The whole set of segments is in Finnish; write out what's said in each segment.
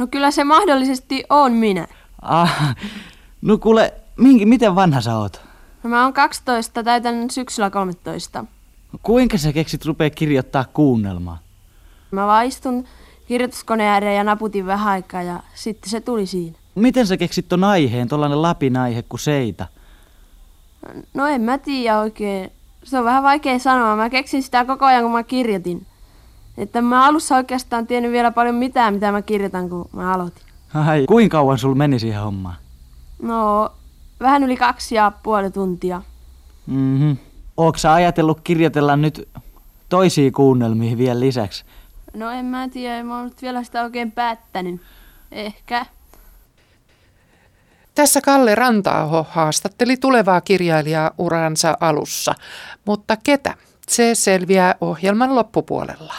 No kyllä se mahdollisesti on minä. Ah, no kuule, minkä, miten vanha sä oot? No mä oon 12, täytän syksyllä 13. Kuinka sä keksit rupea kirjoittaa kuunnelmaa? Mä vaan istun kirjoituskoneen ääreen ja naputin vähän aikaa ja sitten se tuli siinä. Miten sä keksit ton aiheen, tollanen lapin aihe kuin seitä? No en mä tiedä oikein. Se on vähän vaikea sanoa. Mä keksin sitä koko ajan, kun mä kirjoitin. Että mä alussa oikeastaan tiennyt vielä paljon mitään, mitä mä kirjoitan, kun mä aloitin. Ai, kuinka kauan sul meni siihen hommaan? No, vähän yli kaksi ja puoli tuntia. Mhm. Ootko sä ajatellut kirjoitella nyt toisia kuunnelmia vielä lisäksi? No en mä tiedä, en mä oon nyt vielä sitä oikein päättänyt. Ehkä. Tässä Kalle Rantaaho haastatteli tulevaa kirjailijaa uransa alussa, mutta ketä? Se selviää ohjelman loppupuolella.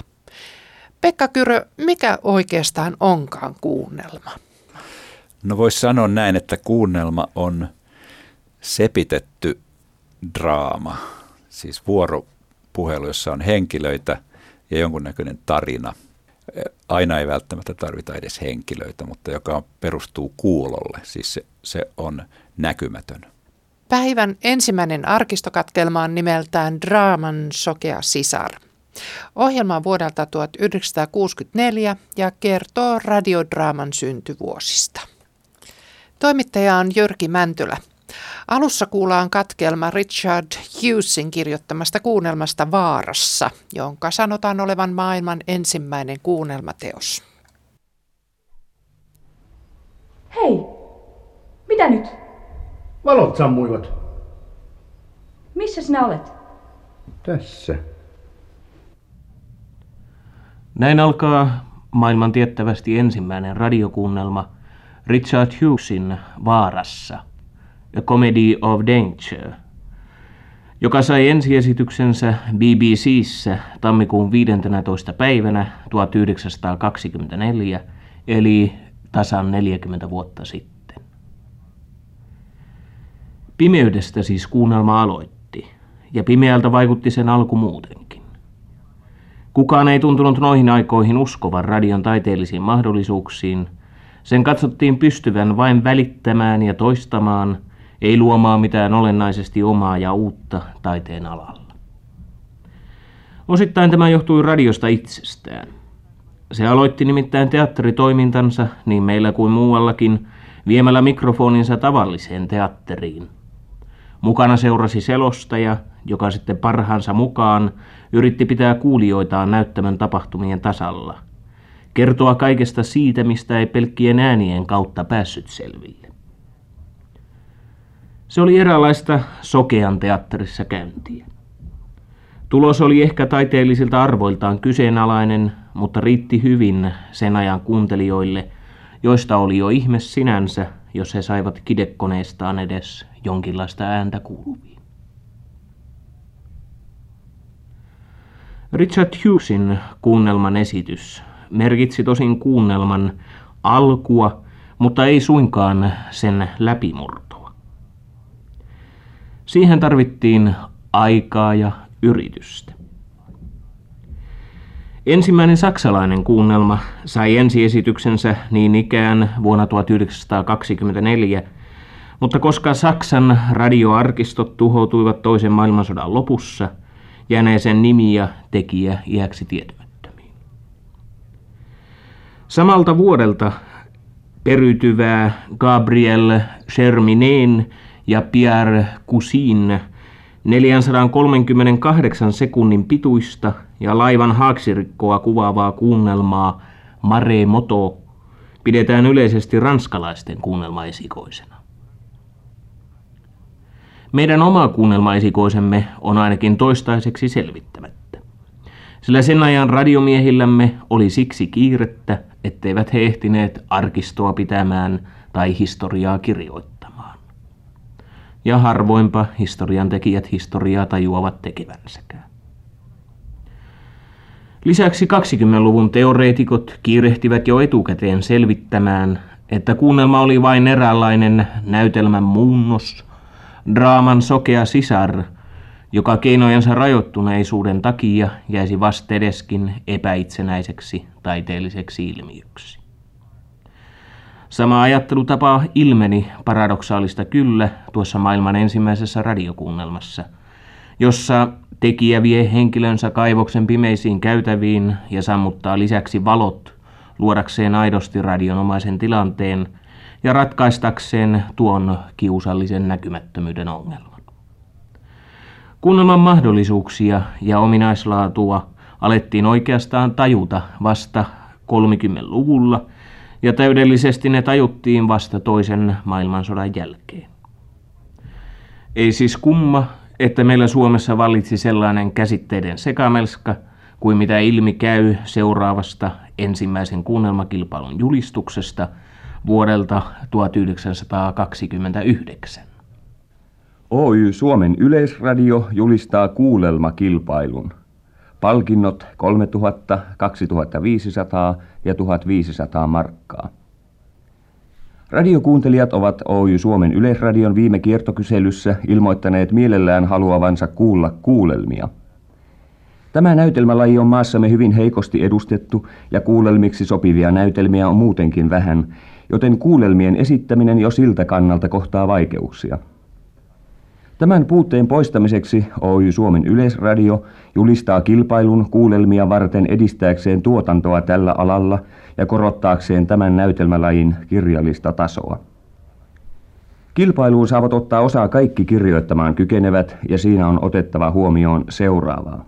Pekka Kyrö, mikä oikeastaan onkaan kuunnelma? No voisi sanoa näin, että kuunnelma on sepitetty draama, siis vuoropuhelu, jossa on henkilöitä ja jonkunnäköinen tarina. Aina ei välttämättä tarvita edes henkilöitä, mutta joka perustuu kuulolle, siis se, se on näkymätön. Päivän ensimmäinen arkistokatkelma on nimeltään Draaman sokea sisar. Ohjelma on vuodelta 1964 ja kertoo radiodraaman syntyvuosista. Toimittaja on Jyrki Mäntylä. Alussa kuullaan katkelma Richard Hughesin kirjoittamasta kuunnelmasta Vaarassa, jonka sanotaan olevan maailman ensimmäinen kuunnelmateos. Hei! Mitä nyt? Valot sammuivat. Missä sinä olet? Tässä. Näin alkaa maailman tiettävästi ensimmäinen radiokuunnelma Richard Hughesin Vaarassa, A Comedy of Danger, joka sai ensiesityksensä BBCssä tammikuun 15. päivänä 1924, eli tasan 40 vuotta sitten. Pimeydestä siis kuunnelma aloitti, ja pimeältä vaikutti sen alku muutenkin. Kukaan ei tuntunut noihin aikoihin uskovan radion taiteellisiin mahdollisuuksiin. Sen katsottiin pystyvän vain välittämään ja toistamaan, ei luomaan mitään olennaisesti omaa ja uutta taiteen alalla. Osittain tämä johtui radiosta itsestään. Se aloitti nimittäin teatteritoimintansa, niin meillä kuin muuallakin, viemällä mikrofoninsa tavalliseen teatteriin. Mukana seurasi selostaja, joka sitten parhaansa mukaan yritti pitää kuulijoitaan näyttämön tapahtumien tasalla. Kertoa kaikesta siitä, mistä ei pelkkien äänien kautta päässyt selville. Se oli eräänlaista sokean teatterissa käyntiä. Tulos oli ehkä taiteellisilta arvoiltaan kyseenalainen, mutta riitti hyvin sen ajan kuuntelijoille, joista oli jo ihme sinänsä, jos he saivat kidekoneestaan edes jonkinlaista ääntä kuuluviin. Richard Hughesin kuunnelman esitys merkitsi tosin kuunnelman alkua, mutta ei suinkaan sen läpimurtoa. Siihen tarvittiin aikaa ja yritystä. Ensimmäinen saksalainen kuunnelma sai ensiesityksensä niin ikään vuonna 1924, mutta koska Saksan radioarkistot tuhoutuivat toisen maailmansodan lopussa, jääneeseen nimi ja tekijä iäksi tietämättömiin. Samalta vuodelta periytyvää Gabriel Cherminen ja Pierre Cousin 438 sekunnin pituista ja laivan haaksirikkoa kuvaavaa kuunnelmaa Mare Moto pidetään yleisesti ranskalaisten kuunnelmaesikoisena. Meidän oma kuunnelmaesikoisemme on ainakin toistaiseksi selvittämättä. Sillä sen ajan radiomiehillämme oli siksi kiirettä, etteivät he ehtineet arkistoa pitämään tai historiaa kirjoittamaan. Ja harvoinpa historian tekijät historiaa tajuavat tekevänsäkään. Lisäksi 20-luvun teoreetikot kiirehtivät jo etukäteen selvittämään, että kuunnelma oli vain eräänlainen näytelmän muunnos, draaman sokea sisar, joka keinojensa rajoittuneisuuden takia jäisi vastedeskin epäitsenäiseksi taiteelliseksi ilmiöksi. Sama ajattelutapa ilmeni paradoksaalista kyllä tuossa maailman ensimmäisessä radiokuunnelmassa, jossa tekijä vie henkilönsä kaivoksen pimeisiin käytäviin ja sammuttaa lisäksi valot luodakseen aidosti radionomaisen tilanteen ja ratkaistakseen tuon kiusallisen näkymättömyyden ongelman. Kuunnelman mahdollisuuksia ja ominaislaatua alettiin oikeastaan tajuta vasta 30-luvulla ja täydellisesti ne tajuttiin vasta toisen maailmansodan jälkeen. Ei siis kumma, että meillä Suomessa vallitsi sellainen käsitteiden sekamelska kuin mitä ilmi käy seuraavasta ensimmäisen kuunnelmakilpailun julistuksesta vuodelta 1929. Oy Suomen Yleisradio julistaa kuulelmakilpailun. Palkinnot 3000, 2500 ja 1500 markkaa. Radiokuuntelijat ovat Oy Suomen Yleisradion viime kiertokyselyssä ilmoittaneet mielellään haluavansa kuulla kuulelmia. Tämä näytelmälaji on maassamme hyvin heikosti edustettu ja kuulelmiksi sopivia näytelmiä on muutenkin vähän, joten kuulelmien esittäminen jo siltä kannalta kohtaa vaikeuksia. Tämän puutteen poistamiseksi Oy Suomen Yleisradio julistaa kilpailun kuulelmia varten edistääkseen tuotantoa tällä alalla ja korottaakseen tämän näytelmälajin kirjallista tasoa. Kilpailuun saavat ottaa osaa kaikki kirjoittamaan kykenevät ja siinä on otettava huomioon seuraavaa.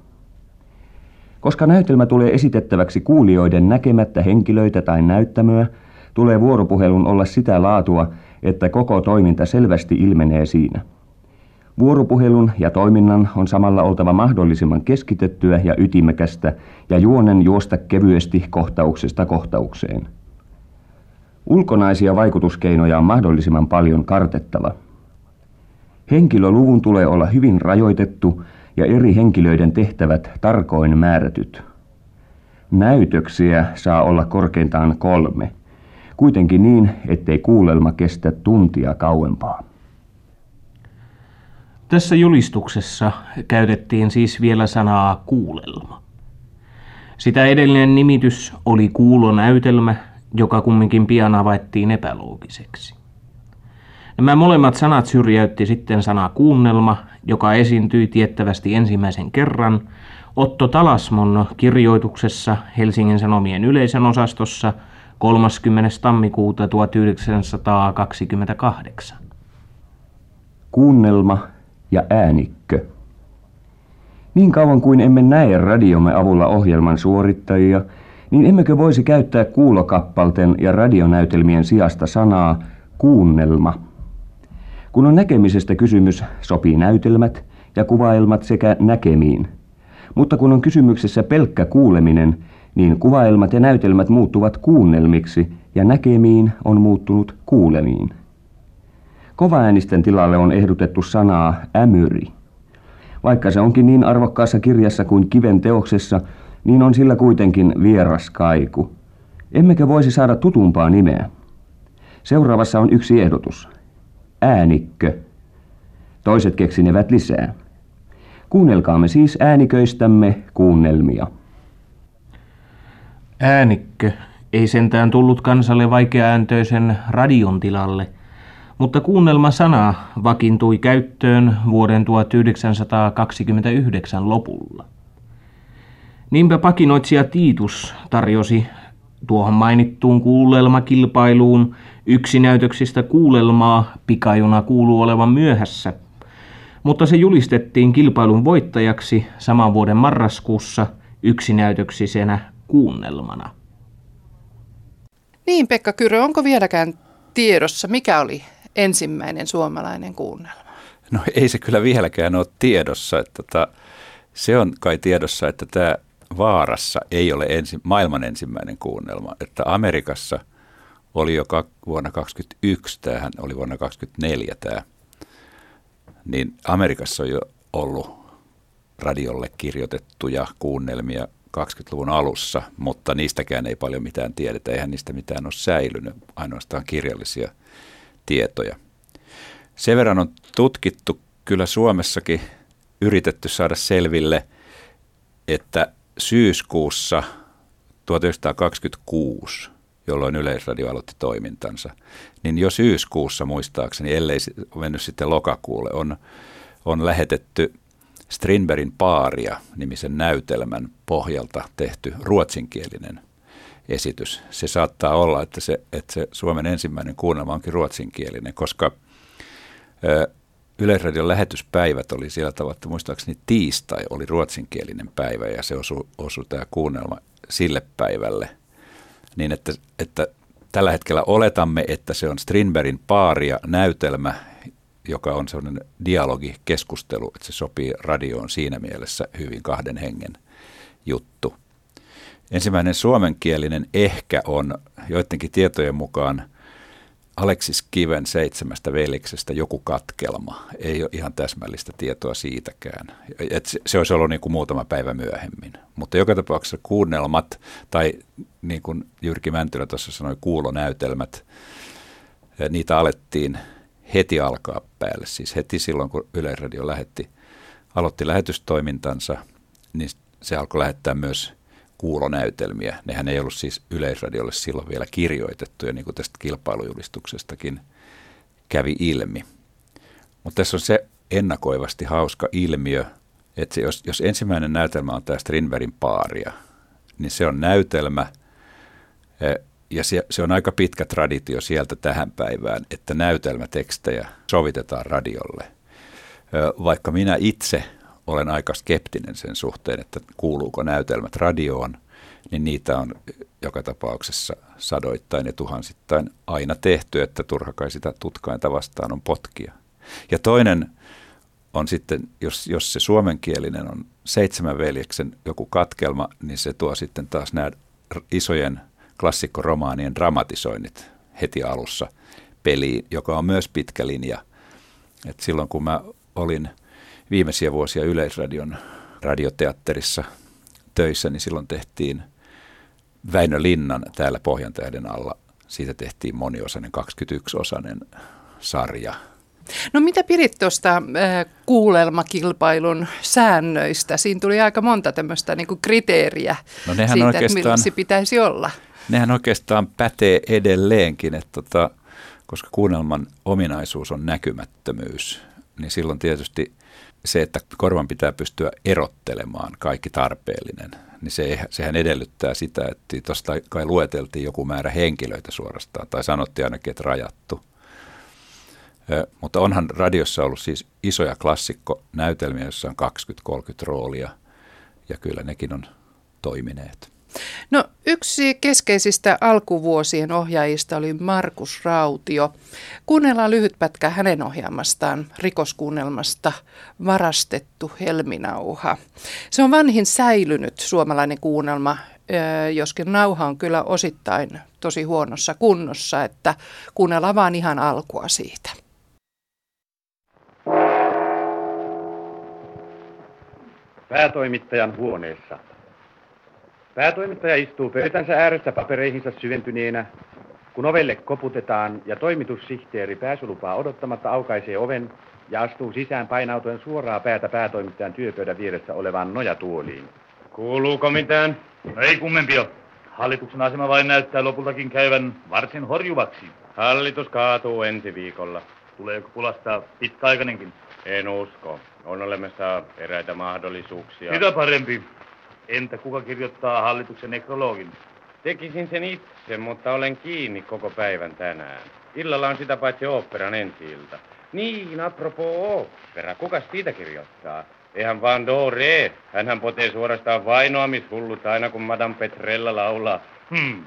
Koska näytelmä tulee esitettäväksi kuulijoiden näkemättä henkilöitä tai näyttämöä, tulee vuoropuhelun olla sitä laatua, että koko toiminta selvästi ilmenee siinä. Vuoropuhelun ja toiminnan on samalla oltava mahdollisimman keskitettyä ja ytimekästä ja juonen juosta kevyesti kohtauksesta kohtaukseen. Ulkonaisia vaikutuskeinoja on mahdollisimman paljon kartettava. Henkilöluvun tulee olla hyvin rajoitettu ja eri henkilöiden tehtävät tarkoin määrätyt. Näytöksiä saa olla korkeintaan kolme, kuitenkin niin, ettei kuulelma kestä tuntia kauempaa. Tässä julistuksessa käytettiin siis vielä sanaa kuulelma. Sitä edellinen nimitys oli kuulonäytelmä, joka kumminkin pian havaittiin epäloogiseksi. Nämä molemmat sanat syrjäytti sitten sana kuunnelma, joka esiintyi tiettävästi ensimmäisen kerran Otto Talasmon kirjoituksessa Helsingin Sanomien yleisön osastossa 30. tammikuuta 1928. Kuunnelma ja äänikkö. Niin kauan kuin emme näe radiomme avulla ohjelman suorittajia, niin emmekö voisi käyttää kuulokappalten ja radionäytelmien sijasta sanaa kuunnelma. Kun on näkemisestä kysymys, sopii näytelmät ja kuvaelmat sekä näkemiin. Mutta kun on kysymyksessä pelkkä kuuleminen, niin kuvaelmat ja näytelmät muuttuvat kuunnelmiksi ja näkemiin on muuttunut kuulemiin. Kovaäänisten tilalle on ehdotettu sanaa ämyri. Vaikka se onkin niin arvokkaassa kirjassa kuin kiven teoksessa, niin on sillä kuitenkin vieras kaiku. Emmekö voisi saada tutumpaa nimeä? Seuraavassa on yksi ehdotus. Äänikkö. Toiset keksinevät lisää. Kuunnelkaamme siis ääniköistämme kuunnelmia. Äänikkö. Ei sentään tullut kansalle vaikeaääntöisen radion tilalle – mutta kuunnelma-sana vakiintui käyttöön vuoden 1929 lopulla. Niinpä pakinoitsija Tiitus tarjosi tuohon mainittuun kuulelmakilpailuun yksinäytöksistä kuulelmaa pikajuna kuuluu olevan myöhässä, mutta se julistettiin kilpailun voittajaksi saman vuoden marraskuussa yksinäytöksisenä kuunnelmana. Niin Pekka Kyrö, onko vieläkään tiedossa, mikä oli ensimmäinen suomalainen kuunnelma? No ei se kyllä vieläkään ole tiedossa. Että tota, se on kai tiedossa, että tämä Vaarassa ei ole ensi, maailman ensimmäinen kuunnelma. Että Amerikassa oli jo kak, vuonna 2021, tämähän oli vuonna 2024 tämä. Niin Amerikassa on jo ollut radiolle kirjoitettuja kuunnelmia 20-luvun alussa, mutta niistäkään ei paljon mitään tiedetä. Eihän niistä mitään ole säilynyt, ainoastaan kirjallisia – tietoja. Sen verran on tutkittu kyllä Suomessakin yritetty saada selville, että syyskuussa 1926 jolloin Yleisradio aloitti toimintansa, niin jo syyskuussa muistaakseni, ellei mennyt sitten lokakuulle, on, on lähetetty Strindbergin Paaria nimisen näytelmän pohjalta tehty ruotsinkielinen esitys. Se saattaa olla, että se, että se Suomen ensimmäinen kuunnelma onkin ruotsinkielinen, koska ö, Yleisradion lähetyspäivät oli sillä tavalla, että muistaakseni tiistai oli ruotsinkielinen päivä ja se osui, osui tämä kuunnelma sille päivälle. Niin että, että tällä hetkellä oletamme, että se on Strindbergin paaria näytelmä, joka on sellainen dialogi, keskustelu, että se sopii radioon siinä mielessä hyvin kahden hengen juttu. Ensimmäinen suomenkielinen ehkä on joidenkin tietojen mukaan Aleksis Kiven seitsemästä veliksestä joku katkelma. Ei ole ihan täsmällistä tietoa siitäkään. Et se, se olisi ollut niin kuin muutama päivä myöhemmin. Mutta joka tapauksessa kuunnelmat, tai niin kuin Jyrki Mäntylä tuossa sanoi, kuulonäytelmät, niitä alettiin heti alkaa päälle. Siis heti silloin, kun Yleisradio lähetti, aloitti lähetystoimintansa, niin se alkoi lähettää myös kuulonäytelmiä. Nehän ei ollut siis Yleisradiolle silloin vielä kirjoitettuja, niin kuin tästä kilpailujulistuksestakin kävi ilmi. Mutta tässä on se ennakoivasti hauska ilmiö, että jos, jos ensimmäinen näytelmä on tämä Strindbergin paaria, niin se on näytelmä, e, ja se, se on aika pitkä traditio sieltä tähän päivään, että näytelmätekstejä sovitetaan radiolle. Vaikka minä itse olen aika skeptinen sen suhteen, että kuuluuko näytelmät radioon, niin niitä on joka tapauksessa sadoittain ja tuhansittain aina tehty, että turha kai sitä tutkainta vastaan on potkia. Ja toinen on sitten, jos, jos se suomenkielinen on seitsemän veljeksen joku katkelma, niin se tuo sitten taas nämä isojen klassikkoromaanien dramatisoinnit heti alussa peliin, joka on myös pitkä linja. Et silloin kun mä olin – viimeisiä vuosia Yleisradion radioteatterissa töissä, niin silloin tehtiin Väinö Linnan täällä Pohjantähden alla. Siitä tehtiin moniosainen, 21-osainen sarja. No mitä pidit tuosta äh, kuulelmakilpailun säännöistä? Siinä tuli aika monta tämmöistä niin kriteeriä no nehän siitä, oikeastaan, että pitäisi olla. Nehän oikeastaan pätee edelleenkin, että tota, koska kuunnelman ominaisuus on näkymättömyys, niin silloin tietysti se, että korvan pitää pystyä erottelemaan kaikki tarpeellinen, niin se, sehän edellyttää sitä, että tuosta kai lueteltiin joku määrä henkilöitä suorastaan, tai sanottiin ainakin, että rajattu. Ö, mutta onhan radiossa ollut siis isoja klassikkonäytelmiä, joissa on 20-30 roolia, ja kyllä nekin on toimineet. No yksi keskeisistä alkuvuosien ohjaajista oli Markus Rautio. Kuunnellaan lyhyt pätkä hänen ohjaamastaan rikoskuunnelmasta Varastettu helminauha. Se on vanhin säilynyt suomalainen kuunnelma, joskin nauha on kyllä osittain tosi huonossa kunnossa, että kuunnellaan vaan ihan alkua siitä. Päätoimittajan huoneessa. Päätoimittaja istuu pöytänsä ääressä papereihinsa syventyneenä, kun ovelle koputetaan ja toimitussihteeri pääsulupaa odottamatta aukaisee oven ja astuu sisään painautuen suoraa päätä päätoimittajan työpöydän vieressä olevaan nojatuoliin. Kuuluuko mitään? No ei kummempia. Hallituksen asema vain näyttää lopultakin käyvän varsin horjuvaksi. Hallitus kaatuu ensi viikolla. Tuleeko pulasta pitkäaikainenkin? En usko. On olemassa eräitä mahdollisuuksia. Sitä parempi. Entä kuka kirjoittaa hallituksen nekrologin? Tekisin sen itse, mutta olen kiinni koko päivän tänään. Illalla on sitä paitsi oopperan ensi -ilta. Niin, apropos opera. Kuka siitä kirjoittaa? Eihän vaan Dore. Hänhän potee suorastaan vainoamishullut aina kun Madame Petrella laulaa. Hmm.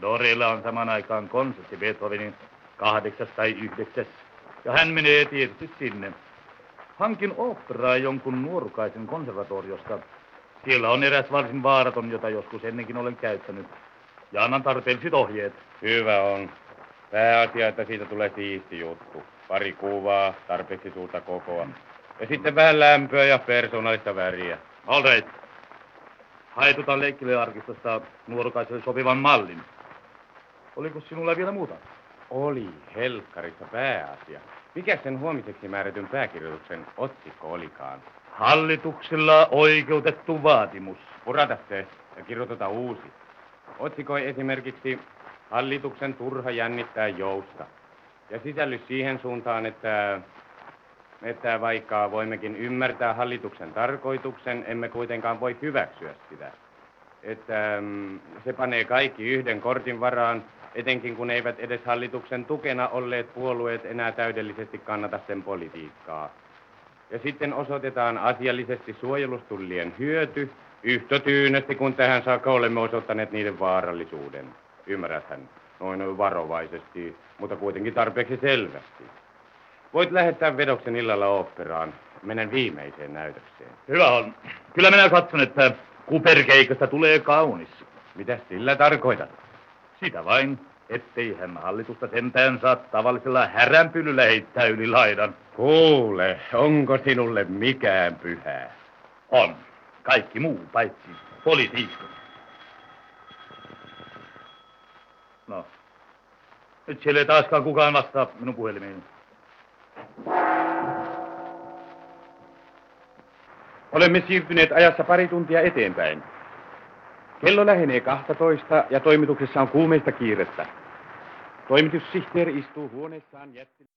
Dorella on saman aikaan konsertti Beethovenin kahdeksas tai yhdeksäs. Ja hän menee tietysti sinne. Hankin operaa jonkun nuorukaisen konservatoriosta siellä on eräs varsin vaaraton, jota joskus ennenkin olen käyttänyt. Ja annan tarpeelliset ohjeet. Hyvä on. Pääasia, että siitä tulee siisti juttu. Pari kuvaa, tarpeeksi suurta kokoa. Ja sitten vähän lämpöä ja persoonallista väriä. All right. Haetutaan leikkilearkistosta nuorukaiselle sopivan mallin. Oliko sinulla vielä muuta? Oli, helkkarissa pääasia. Mikä sen huomiseksi määrätyn pääkirjoituksen otsikko olikaan? Hallituksella oikeutettu vaatimus. Purata se ja kirjoiteta uusi. Otsikoi esimerkiksi Hallituksen turha jännittää jousta. Ja sisälly siihen suuntaan, että, että vaikka voimmekin ymmärtää hallituksen tarkoituksen, emme kuitenkaan voi hyväksyä sitä. Että mm, se panee kaikki yhden kortin varaan, etenkin kun eivät edes hallituksen tukena olleet puolueet enää täydellisesti kannata sen politiikkaa. Ja sitten osoitetaan asiallisesti suojelustullien hyöty, yhtä tyynesti kuin tähän saakka olemme osoittaneet niiden vaarallisuuden. Ymmärräthän, noin varovaisesti, mutta kuitenkin tarpeeksi selvästi. Voit lähettää vedoksen illalla oopperaan. Menen viimeiseen näytökseen. Hyvä on. Kyllä minä katson, että kuperkeikasta tulee kaunis. Mitä sillä tarkoitat? Sitä vain, ettei hän hallitusta sentään saa tavallisella häränpylyllä heittää yli laidan. Kuule, onko sinulle mikään pyhää? On. Kaikki muu paitsi politiikka. No. Nyt siellä ei taaskaan kukaan vastaa minun puhelimiini. Olemme siirtyneet ajassa pari tuntia eteenpäin. Kello lähenee 12 ja toimituksessa on kuumeista kiirettä. Toimitussihteeri istuu huoneessaan jätti...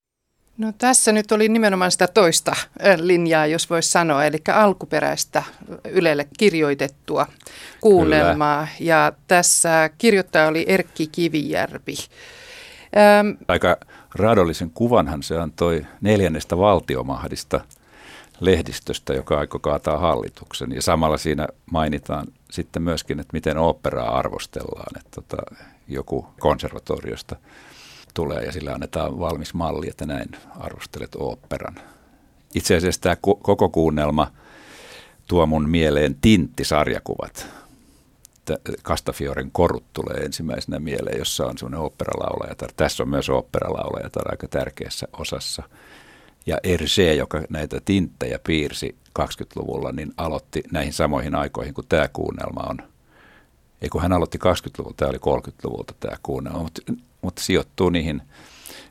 No tässä nyt oli nimenomaan sitä toista linjaa, jos voisi sanoa, eli alkuperäistä Ylelle kirjoitettua kuunnelmaa. Kyllä. Ja tässä kirjoittaja oli Erkki Kivijärvi. Ähm, Aika raadollisen kuvanhan se antoi neljännestä valtiomahdista lehdistöstä, joka aikoo kaataa hallituksen. Ja samalla siinä mainitaan sitten myöskin, että miten operaa arvostellaan, että tota, joku konservatoriosta tulee ja sillä annetaan valmis malli, että näin arvostelet oopperan. Itse asiassa tämä koko kuunnelma tuo mun mieleen Tintti-sarjakuvat. Kastafioren korut tulee ensimmäisenä mieleen, jossa on semmoinen oopperalaulajatar. Tässä on myös oopperalaulajatar aika tärkeässä osassa. Ja Hergé, joka näitä tinttejä piirsi 20-luvulla, niin aloitti näihin samoihin aikoihin kuin tämä kuunnelma on. Ei kun hän aloitti 20-luvulta, tämä oli 30-luvulta tämä kuunnelma, mutta, mutta sijoittuu niihin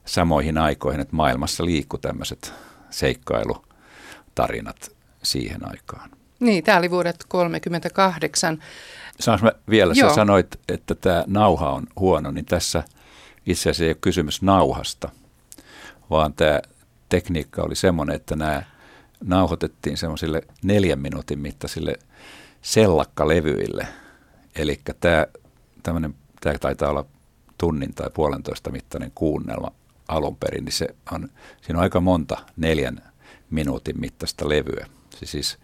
samoihin aikoihin, että maailmassa liikkuu tämmöiset seikkailutarinat siihen aikaan. Niin, tämä oli vuodet 1938. Saanko mä vielä, Joo. sä sanoit, että tämä nauha on huono, niin tässä itse asiassa ei ole kysymys nauhasta, vaan tämä tekniikka oli semmoinen, että nämä nauhoitettiin semmoisille neljän minuutin mittaisille sellakkalevyille. Eli tämä, tämmöinen, tämä taitaa olla tunnin tai puolentoista mittainen kuunnelma alun perin, niin se on, siinä on aika monta neljän minuutin mittaista levyä. Se siis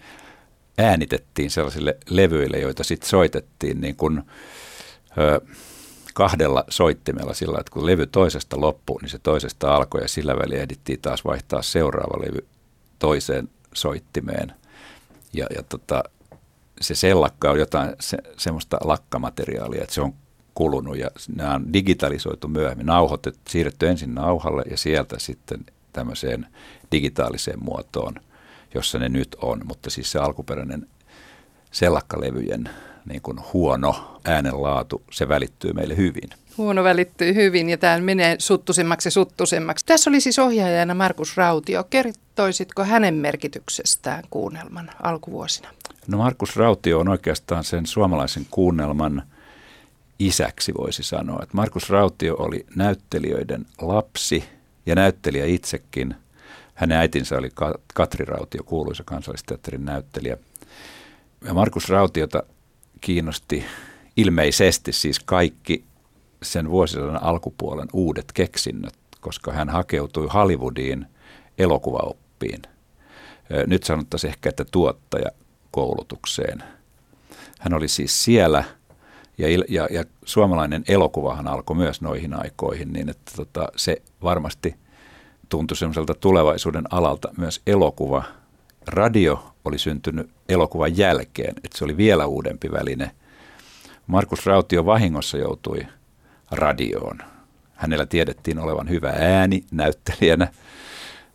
äänitettiin sellaisille levyille, joita sitten soitettiin niin kuin, ö, kahdella soittimella sillä että kun levy toisesta loppuu, niin se toisesta alkoi ja sillä väliin ehdittiin taas vaihtaa seuraava levy toiseen soittimeen. Ja, ja tota, se sellakka on jotain se, semmoista lakkamateriaalia, että se on kulunut ja nämä on digitalisoitu myöhemmin, nauhoitettu, siirretty ensin nauhalle ja sieltä sitten tämmöiseen digitaaliseen muotoon, jossa ne nyt on, mutta siis se alkuperäinen sellakkalevyjen niin kuin huono äänenlaatu, se välittyy meille hyvin. Huono välittyy hyvin ja tämä menee suttusemmaksi suttusemmaksi. Tässä oli siis ohjaajana Markus Rautio. Kertoisitko hänen merkityksestään kuunnelman alkuvuosina? No Markus Rautio on oikeastaan sen suomalaisen kuunnelman isäksi voisi sanoa. Että Markus Rautio oli näyttelijöiden lapsi ja näyttelijä itsekin. Hänen äitinsä oli Katri Rautio, kuuluisa kansallisteatterin näyttelijä. Ja Markus Rautiota kiinnosti ilmeisesti siis kaikki sen vuosisadan alkupuolen uudet keksinnöt, koska hän hakeutui Hollywoodiin elokuvaoppiin. Nyt sanottaisiin ehkä, että tuottajakoulutukseen. Hän oli siis siellä ja, ja, ja suomalainen elokuvahan alkoi myös noihin aikoihin, niin että tota, se varmasti tuntui semmoiselta tulevaisuuden alalta myös elokuva. Radio oli syntynyt elokuvan jälkeen, että se oli vielä uudempi väline. Markus Rautio vahingossa joutui radioon. Hänellä tiedettiin olevan hyvä ääni näyttelijänä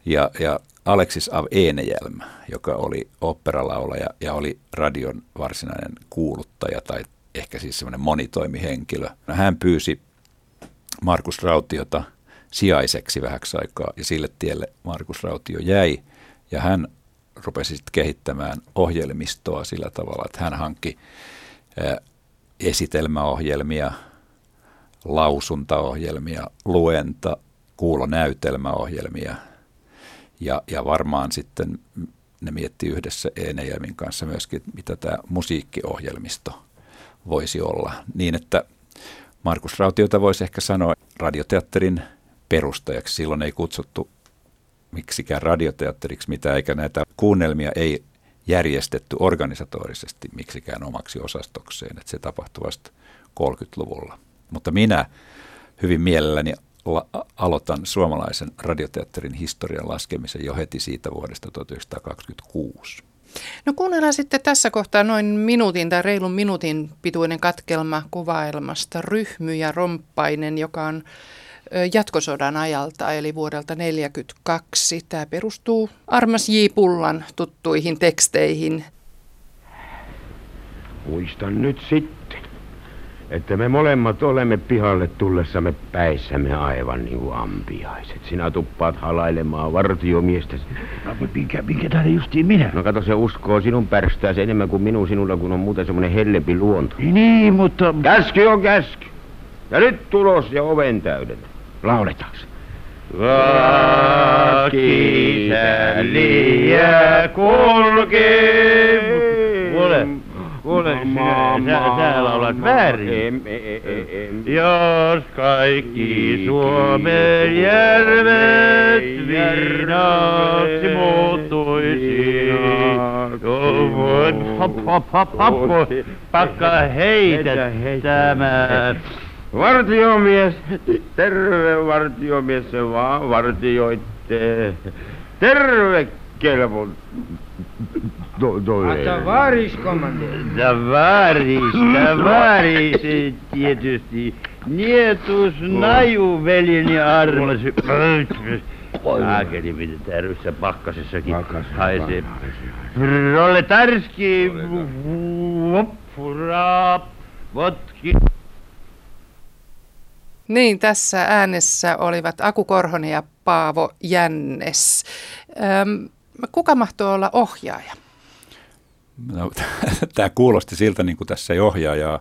ja, ja Alexis Av Enejälm, joka oli operalaulaja ja oli radion varsinainen kuuluttaja tai ehkä siis semmoinen monitoimihenkilö. Hän pyysi Markus Rautiota sijaiseksi vähäksi aikaa ja sille tielle Markus Rautio jäi ja hän rupesi sitten kehittämään ohjelmistoa sillä tavalla, että hän hankki esitelmäohjelmia, lausuntaohjelmia, luenta, kuulonäytelmäohjelmia ja, ja varmaan sitten ne mietti yhdessä Enejämin kanssa myöskin, mitä tämä musiikkiohjelmisto voisi olla. Niin, että Markus Rautiota voisi ehkä sanoa radioteatterin perustajaksi. Silloin ei kutsuttu miksikään radioteatteriksi mitä, eikä näitä kuunnelmia ei järjestetty organisatorisesti miksikään omaksi osastokseen. Että se tapahtui vasta 30-luvulla. Mutta minä hyvin mielelläni la- aloitan suomalaisen radioteatterin historian laskemisen jo heti siitä vuodesta 1926. No kuunnellaan sitten tässä kohtaa noin minuutin tai reilun minuutin pituinen katkelma kuvailmasta Ryhmy ja Romppainen, joka on jatkosodan ajalta, eli vuodelta 1942. Tämä perustuu Armas J. Pullan tuttuihin teksteihin. Muistan nyt sitten, että me molemmat olemme pihalle tullessamme päissämme aivan niin kuin ampiaiset. Sinä tuppaat halailemaan vartiomiestä. No, minkä, minkä tähden justiin minä? No kato, se uskoo sinun pärstääsi enemmän kuin minun sinulla, kun on muuten semmoinen hellempi luonto. Niin, mutta... Käsky on käsky. Ja nyt tulos ja oven täydellä. Lauletaanko? Vaki liiä kulkee. Kuule, kuule, sinä, sä, sä laulat väärin. Jos kaikki Suomen järvet virnaksi muuttuisi, hop, hop, hop, hop, pakka heitä tämä. Vartiomies, terve vartiomies, se vaan vartioitte. Terve kelvon. To, to, Tavaris, komanderi. Tavaris, tavaris, tietysti. Nietus naju, veljeni armosi. Saakeli pidetään ryssä pakkasessakin. Haisee. Proletarski, voppuraa, vodki. Niin, tässä äänessä olivat Aku Korhonen ja Paavo Jännes. Öm, kuka mahtoi olla ohjaaja? No, tämä kuulosti siltä, niin kuin tässä ei ohjaajaa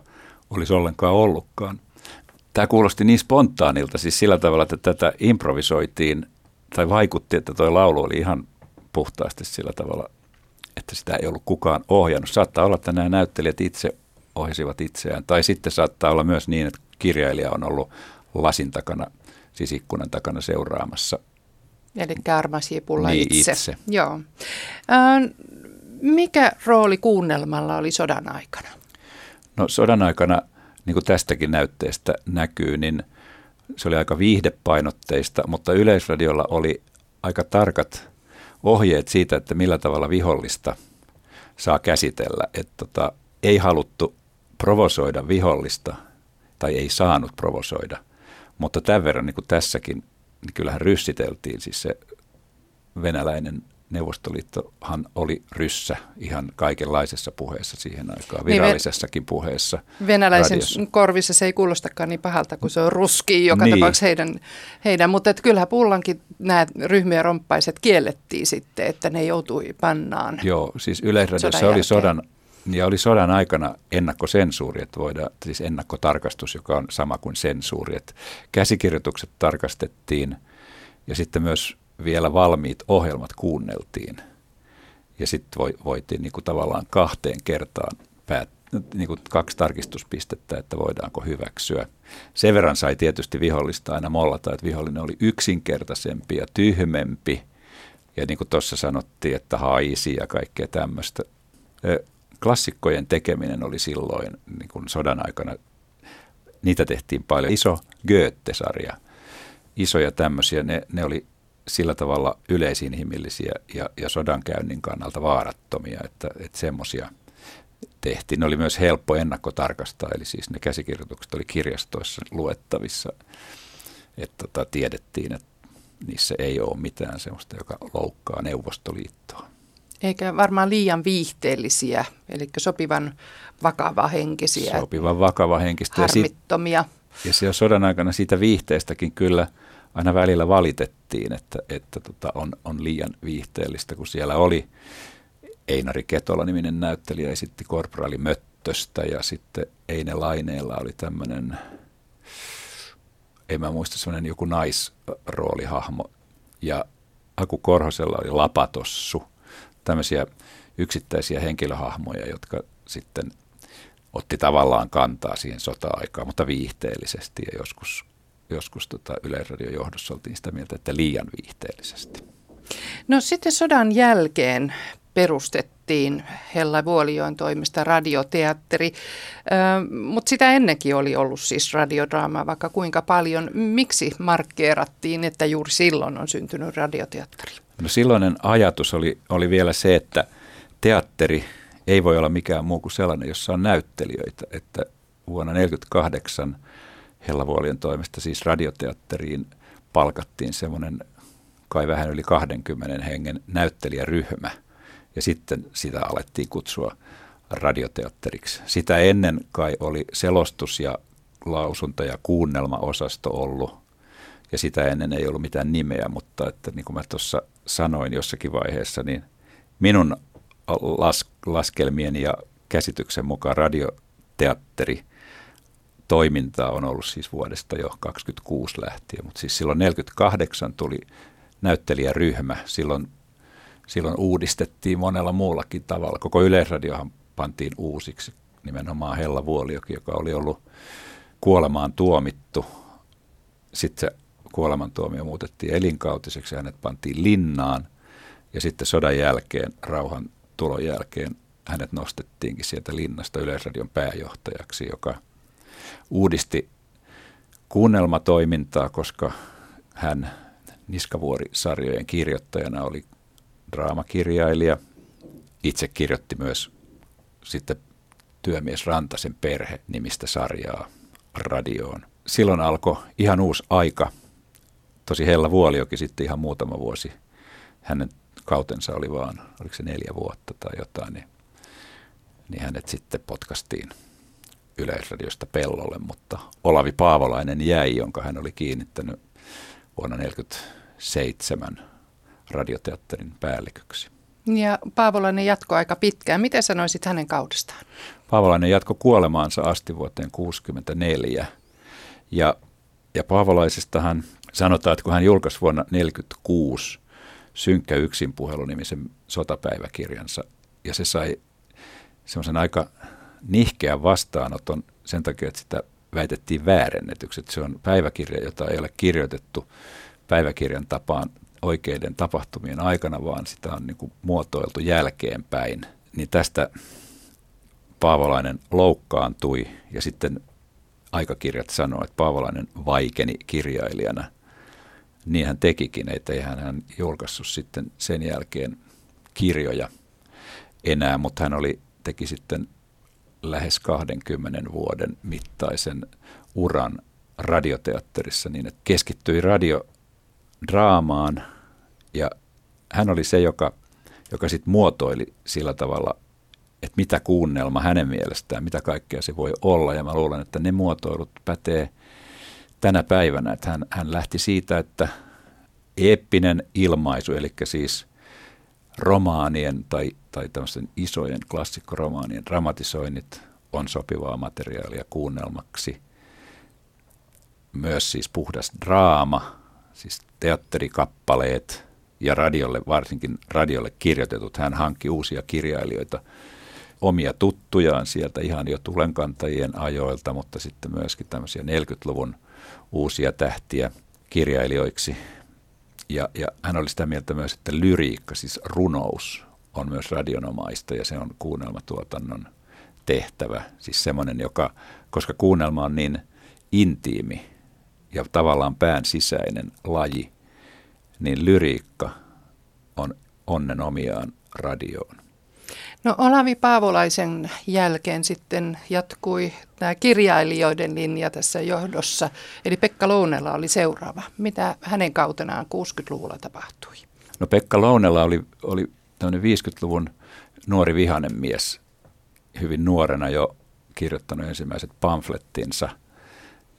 olisi ollenkaan ollutkaan. Tämä kuulosti niin spontaanilta, siis sillä tavalla, että tätä improvisoitiin, tai vaikutti, että tuo laulu oli ihan puhtaasti sillä tavalla, että sitä ei ollut kukaan ohjannut. Saattaa olla, että nämä näyttelijät itse ohjasivat itseään, tai sitten saattaa olla myös niin, että kirjailija on ollut lasin takana, siis ikkunan takana seuraamassa. Eli Armasiipulla niin, itse. itse. Joo. Mikä rooli kuunnelmalla oli sodan aikana? No sodan aikana, niin kuin tästäkin näytteestä näkyy, niin se oli aika viihdepainotteista, mutta Yleisradiolla oli aika tarkat ohjeet siitä, että millä tavalla vihollista saa käsitellä. Että tota, ei haluttu provosoida vihollista tai ei saanut provosoida. Mutta tämän verran niin kuin tässäkin, niin kyllähän ryssiteltiin. Siis se venäläinen Neuvostoliittohan oli ryssä ihan kaikenlaisessa puheessa siihen aikaan, virallisessakin puheessa. Venäläisen radiossa. korvissa se ei kuulostakaan niin pahalta, kun se on ruski joka Niin. tapauksessa heidän, heidän. mutta et kyllähän pullankin nämä ryhmien romppaiset kiellettiin sitten, että ne joutui pannaan. Joo, siis Yleisradiossa oli sodan, ja oli sodan aikana ennakkosensuuri, että voidaan, siis ennakkotarkastus, joka on sama kuin sensuuri. Että käsikirjoitukset tarkastettiin ja sitten myös vielä valmiit ohjelmat kuunneltiin. Ja sitten voi, voitiin niin kuin tavallaan kahteen kertaan päät, niin kuin kaksi tarkistuspistettä, että voidaanko hyväksyä. Sen verran sai tietysti vihollista aina mollata, että vihollinen oli yksinkertaisempi ja tyhmempi. Ja niin kuin tuossa sanottiin, että haisi ja kaikkea tämmöistä. Klassikkojen tekeminen oli silloin niin kuin sodan aikana, niitä tehtiin paljon. Iso Goethe-sarja, isoja tämmöisiä, ne, ne oli sillä tavalla yleisinhimillisiä ja, ja sodankäynnin kannalta vaarattomia, että, että semmoisia tehtiin. Ne oli myös helppo ennakkotarkastaa, eli siis ne käsikirjoitukset oli kirjastoissa luettavissa, että tota, tiedettiin, että niissä ei ole mitään sellaista, joka loukkaa Neuvostoliittoa. Eikä varmaan liian viihteellisiä, eli sopivan vakavahenkisiä, Sopivan vakava henkistä. Ja, sit, harmittomia. ja siellä sodan aikana siitä viihteestäkin kyllä aina välillä valitettiin, että, että tota, on, on liian viihteellistä, kun siellä oli Einari Ketola-niminen näyttelijä esitti korporaali Möttöstä ja sitten Eine Laineella oli tämmöinen ei mä muista, semmoinen joku naisroolihahmo. Ja Aku Korhosella oli Lapatossu, tämmöisiä yksittäisiä henkilöhahmoja, jotka sitten otti tavallaan kantaa siihen sota-aikaan, mutta viihteellisesti ja joskus, joskus tota Yleisradion johdossa oltiin sitä mieltä, että liian viihteellisesti. No sitten sodan jälkeen perustettiin Hella Vuolijoen toimesta radioteatteri, mutta sitä ennenkin oli ollut siis radiodraama vaikka kuinka paljon. Miksi markkeerattiin, että juuri silloin on syntynyt radioteatteri? No silloinen ajatus oli, oli vielä se, että teatteri ei voi olla mikään muu kuin sellainen, jossa on näyttelijöitä, että vuonna 1948 Hellavuolien toimesta. Siis radioteatteriin palkattiin semmoinen kai vähän yli 20 hengen näyttelijäryhmä – ja sitten sitä alettiin kutsua radioteatteriksi. Sitä ennen kai oli selostus ja lausunta ja kuunnelmaosasto ollut, ja sitä ennen ei ollut mitään nimeä, mutta että niin kuin mä tuossa sanoin jossakin vaiheessa, niin minun las, laskelmieni ja käsityksen mukaan radioteatteri toimintaa on ollut siis vuodesta jo 26 lähtien, mutta siis silloin 48 tuli näyttelijäryhmä, silloin silloin uudistettiin monella muullakin tavalla. Koko Yleisradiohan pantiin uusiksi, nimenomaan Hella Vuoliokin, joka oli ollut kuolemaan tuomittu. Sitten se kuolemantuomio muutettiin elinkautiseksi hänet pantiin linnaan. Ja sitten sodan jälkeen, rauhan tulon jälkeen, hänet nostettiinkin sieltä linnasta Yleisradion pääjohtajaksi, joka uudisti kuunnelmatoimintaa, koska hän Niskavuori-sarjojen kirjoittajana oli draamakirjailija. Itse kirjoitti myös sitten työmies Rantasen perhe nimistä sarjaa radioon. Silloin alkoi ihan uusi aika. Tosi Hella Vuoliokin sitten ihan muutama vuosi. Hänen kautensa oli vaan, oliko se neljä vuotta tai jotain, niin, niin hänet sitten potkastiin Yleisradiosta pellolle, mutta Olavi Paavolainen jäi, jonka hän oli kiinnittänyt vuonna 1947 radioteatterin päälliköksi. Ja Paavolainen jatkoi aika pitkään. Miten sanoisit hänen kaudestaan? Paavolainen jatkoi kuolemaansa asti vuoteen 1964. Ja, ja Paavolaisestahan sanotaan, että kun hän julkaisi vuonna 1946 Synkkä yksinpuhelu nimisen sotapäiväkirjansa, ja se sai semmoisen aika nihkeän vastaanoton sen takia, että sitä väitettiin väärennetyksi. Että se on päiväkirja, jota ei ole kirjoitettu päiväkirjan tapaan oikeiden tapahtumien aikana, vaan sitä on niin kuin muotoiltu jälkeenpäin. Niin tästä Paavolainen loukkaantui ja sitten aikakirjat sanoo, että Paavolainen vaikeni kirjailijana. Niin hän tekikin, että ei hän julkaissut sitten sen jälkeen kirjoja enää, mutta hän oli, teki sitten lähes 20 vuoden mittaisen uran radioteatterissa niin, että keskittyi radiodraamaan ja hän oli se, joka, joka sitten muotoili sillä tavalla, että mitä kuunnelma hänen mielestään, mitä kaikkea se voi olla. Ja mä luulen, että ne muotoilut pätee tänä päivänä. Että hän, hän lähti siitä, että eeppinen ilmaisu, eli siis romaanien tai, tai tämmöisten isojen klassikkoromaanien dramatisoinnit on sopivaa materiaalia kuunnelmaksi. Myös siis puhdas draama, siis teatterikappaleet, ja radiolle, varsinkin radiolle kirjoitetut. Hän hankki uusia kirjailijoita, omia tuttujaan sieltä ihan jo tulenkantajien ajoilta, mutta sitten myöskin tämmöisiä 40-luvun uusia tähtiä kirjailijoiksi. Ja, ja hän oli sitä mieltä myös, että lyriikka, siis runous, on myös radionomaista ja se on kuunnelmatuotannon tehtävä. Siis semmoinen, joka, koska kuunnelma on niin intiimi ja tavallaan pään sisäinen laji, niin lyriikka on onnen omiaan radioon. No Olavi Paavolaisen jälkeen sitten jatkui tämä kirjailijoiden linja tässä johdossa, eli Pekka Lounella oli seuraava. Mitä hänen kautenaan 60-luvulla tapahtui? No Pekka Lounella oli, oli 50-luvun nuori vihanen mies, hyvin nuorena jo kirjoittanut ensimmäiset pamflettinsa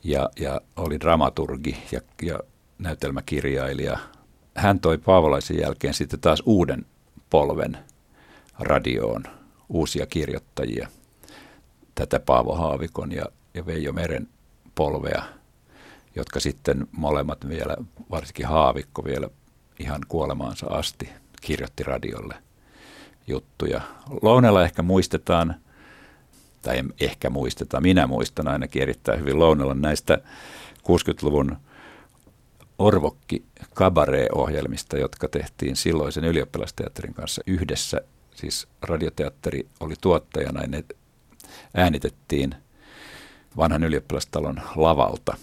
ja, ja oli dramaturgi ja, ja näytelmäkirjailija – hän toi Paavolaisen jälkeen sitten taas uuden polven radioon, uusia kirjoittajia, tätä Paavo Haavikon ja, ja Veijo Meren polvea. jotka sitten molemmat vielä, varsinkin Haavikko vielä ihan kuolemaansa asti kirjoitti radiolle juttuja. Lounella ehkä muistetaan, tai ehkä muistetaan, minä muistan ainakin erittäin hyvin Lounella näistä 60-luvun Orvokki kabaree-ohjelmista, jotka tehtiin silloisen ylioppilasteatterin kanssa yhdessä. Siis radioteatteri oli tuottajana ja ne äänitettiin vanhan ylioppilastalon lavalta.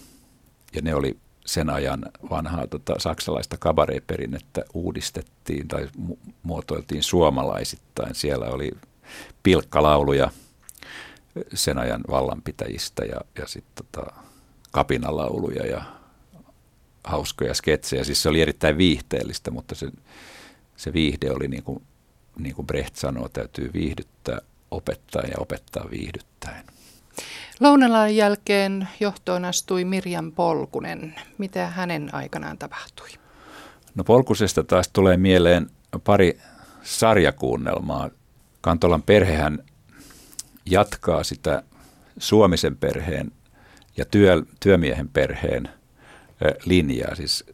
Ja ne oli sen ajan vanhaa tota, saksalaista kabareperinnettä uudistettiin tai mu- muotoiltiin suomalaisittain. Siellä oli pilkkalauluja sen ajan vallanpitäjistä ja, ja sitten tota, kapinalauluja ja hauskoja sketsejä. Siis se oli erittäin viihteellistä, mutta se, se viihde oli niin kuin, niin kuin Brecht sanoo, täytyy viihdyttää opettaa ja opettaa viihdyttäen. Lounalan jälkeen johtoon astui Mirjam Polkunen. Mitä hänen aikanaan tapahtui? No Polkusesta taas tulee mieleen pari sarjakuunnelmaa. Kantolan perhehän jatkaa sitä Suomisen perheen ja työ, työmiehen perheen linjaa. Siis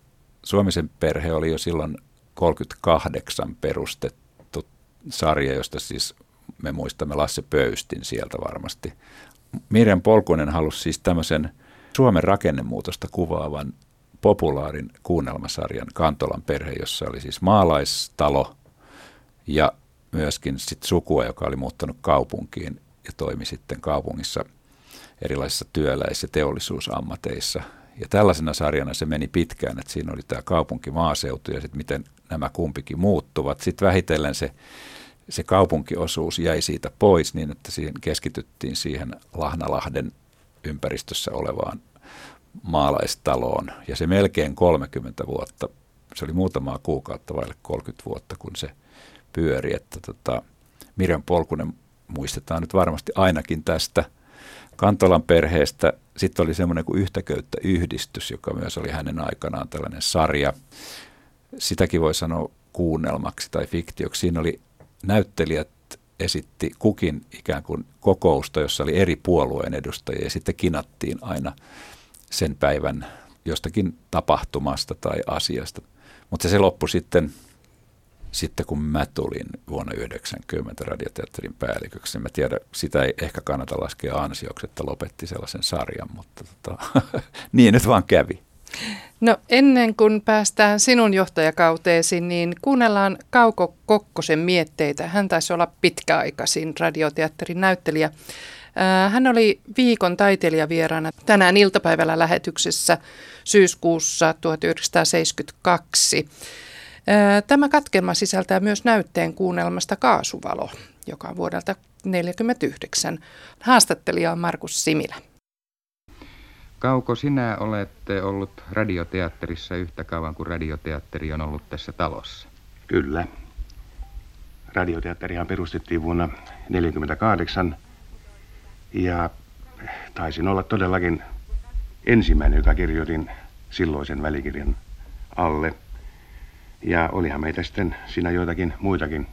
Suomisen perhe oli jo silloin 38 perustettu sarja, josta siis me muistamme Lasse Pöystin sieltä varmasti. Mirjan Polkunen halusi siis tämmöisen Suomen rakennemuutosta kuvaavan populaarin kuunnelmasarjan Kantolan perhe, jossa oli siis maalaistalo ja myöskin sit sukua, joka oli muuttanut kaupunkiin ja toimi sitten kaupungissa erilaisissa työläis- ja teollisuusammateissa. Ja tällaisena sarjana se meni pitkään, että siinä oli tämä kaupunki, maaseutu ja sitten miten nämä kumpikin muuttuvat. Sitten vähitellen se, se kaupunkiosuus jäi siitä pois niin, että siihen keskityttiin siihen Lahnalahden ympäristössä olevaan maalaistaloon. Ja se melkein 30 vuotta, se oli muutamaa kuukautta vaille 30 vuotta, kun se pyöri. Että tota, Mirjan Polkunen muistetaan nyt varmasti ainakin tästä Kantolan perheestä. Sitten oli semmoinen kuin Yhtäköyttä yhdistys, joka myös oli hänen aikanaan tällainen sarja. Sitäkin voi sanoa kuunnelmaksi tai fiktioksi. Siinä oli näyttelijät esitti kukin ikään kuin kokousta, jossa oli eri puolueen edustajia ja sitten kinattiin aina sen päivän jostakin tapahtumasta tai asiasta. Mutta se loppui sitten sitten kun mä tulin vuonna 1990 radioteatterin päälliköksi, niin mä tiedän, sitä ei ehkä kannata laskea ansioksi, että lopetti sellaisen sarjan, mutta tota, niin nyt vaan kävi. No ennen kuin päästään sinun johtajakauteesi, niin kuunnellaan Kauko Kokkosen mietteitä. Hän taisi olla pitkäaikaisin radioteatterin näyttelijä. Hän oli viikon taiteilijavieraana tänään iltapäivällä lähetyksessä syyskuussa 1972. Tämä katkelma sisältää myös näytteen kuunnelmasta Kaasuvalo, joka on vuodelta 1949. Haastattelija on Markus Similä. Kauko, sinä olette ollut radioteatterissa yhtä kauan kuin radioteatteri on ollut tässä talossa. Kyllä. Radioteatterihan perustettiin vuonna 1948 ja taisin olla todellakin ensimmäinen, joka kirjoitin silloisen välikirjan alle – ja olihan meitä sitten siinä joitakin muitakin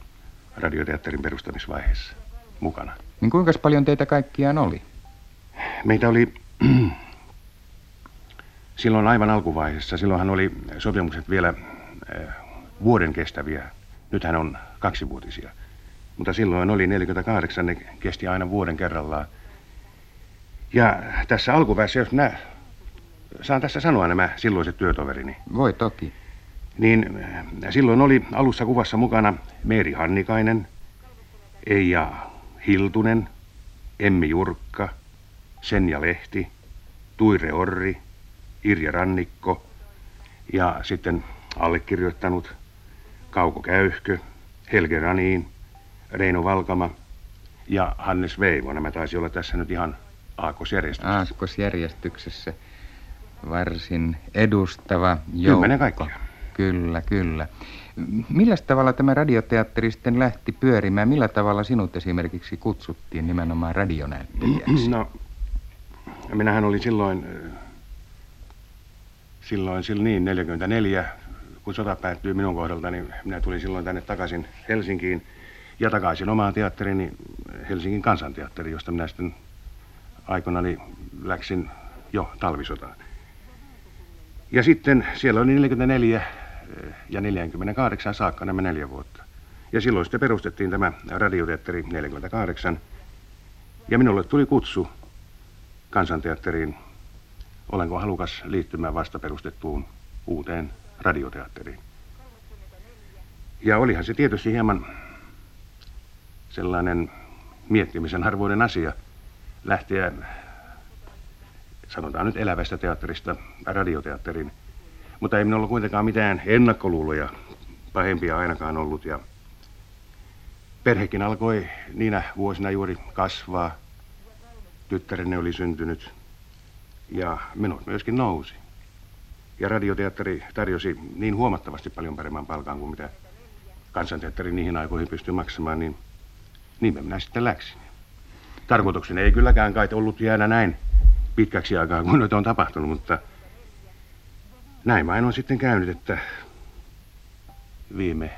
radioteatterin perustamisvaiheessa mukana. Niin kuinka paljon teitä kaikkiaan oli? Meitä oli silloin aivan alkuvaiheessa. Silloinhan oli sopimukset vielä eh, vuoden kestäviä. Nythän on kaksivuotisia. Mutta silloin oli 48, ne kesti aina vuoden kerrallaan. Ja tässä alkuvaiheessa, jos minä saan tässä sanoa nämä silloiset työtoverini. Voi toki niin äh, silloin oli alussa kuvassa mukana Meeri Hannikainen, Eija Hiltunen, Emmi Jurkka, Senja Lehti, Tuire Orri, Irja Rannikko ja sitten allekirjoittanut Kauko Käyhkö, Helge Raniin, Reino Valkama ja Hannes Veivo. Nämä taisi olla tässä nyt ihan aakkosjärjestyksessä. Aakkosjärjestyksessä. Varsin edustava joukko. Kymmenen kaikkia. Kyllä, kyllä. Millä tavalla tämä radioteatteri sitten lähti pyörimään? Millä tavalla sinut esimerkiksi kutsuttiin nimenomaan radionäyttelijäksi? No, minähän olin silloin, silloin, silloin niin, 44, kun sota päättyi minun kohdalta, niin minä tulin silloin tänne takaisin Helsinkiin ja takaisin omaan teatteriini, Helsingin kansanteatteri, josta minä sitten aikoinani läksin jo talvisotaan. Ja sitten siellä oli 44 ja 48 saakka nämä neljä vuotta. Ja silloin sitten perustettiin tämä radioteatteri 48. Ja minulle tuli kutsu kansanteatteriin. Olenko halukas liittymään vasta perustettuun uuteen radioteatteriin. Ja olihan se tietysti hieman sellainen miettimisen arvoinen asia lähteä, sanotaan nyt elävästä teatterista radioteatteriin. Mutta ei minulla kuitenkaan mitään ennakkoluuloja, pahempia ainakaan ollut. Ja perhekin alkoi niinä vuosina juuri kasvaa. Tyttärenne oli syntynyt ja minut myöskin nousi. Ja radioteatteri tarjosi niin huomattavasti paljon paremman palkan kuin mitä kansanteatteri niihin aikoihin pystyi maksamaan, niin niin minä sitten läksin. Tarkoitukseni ei kylläkään kai ollut jäädä näin pitkäksi aikaa, kun nyt on tapahtunut, mutta näin vain on sitten käynyt, että viime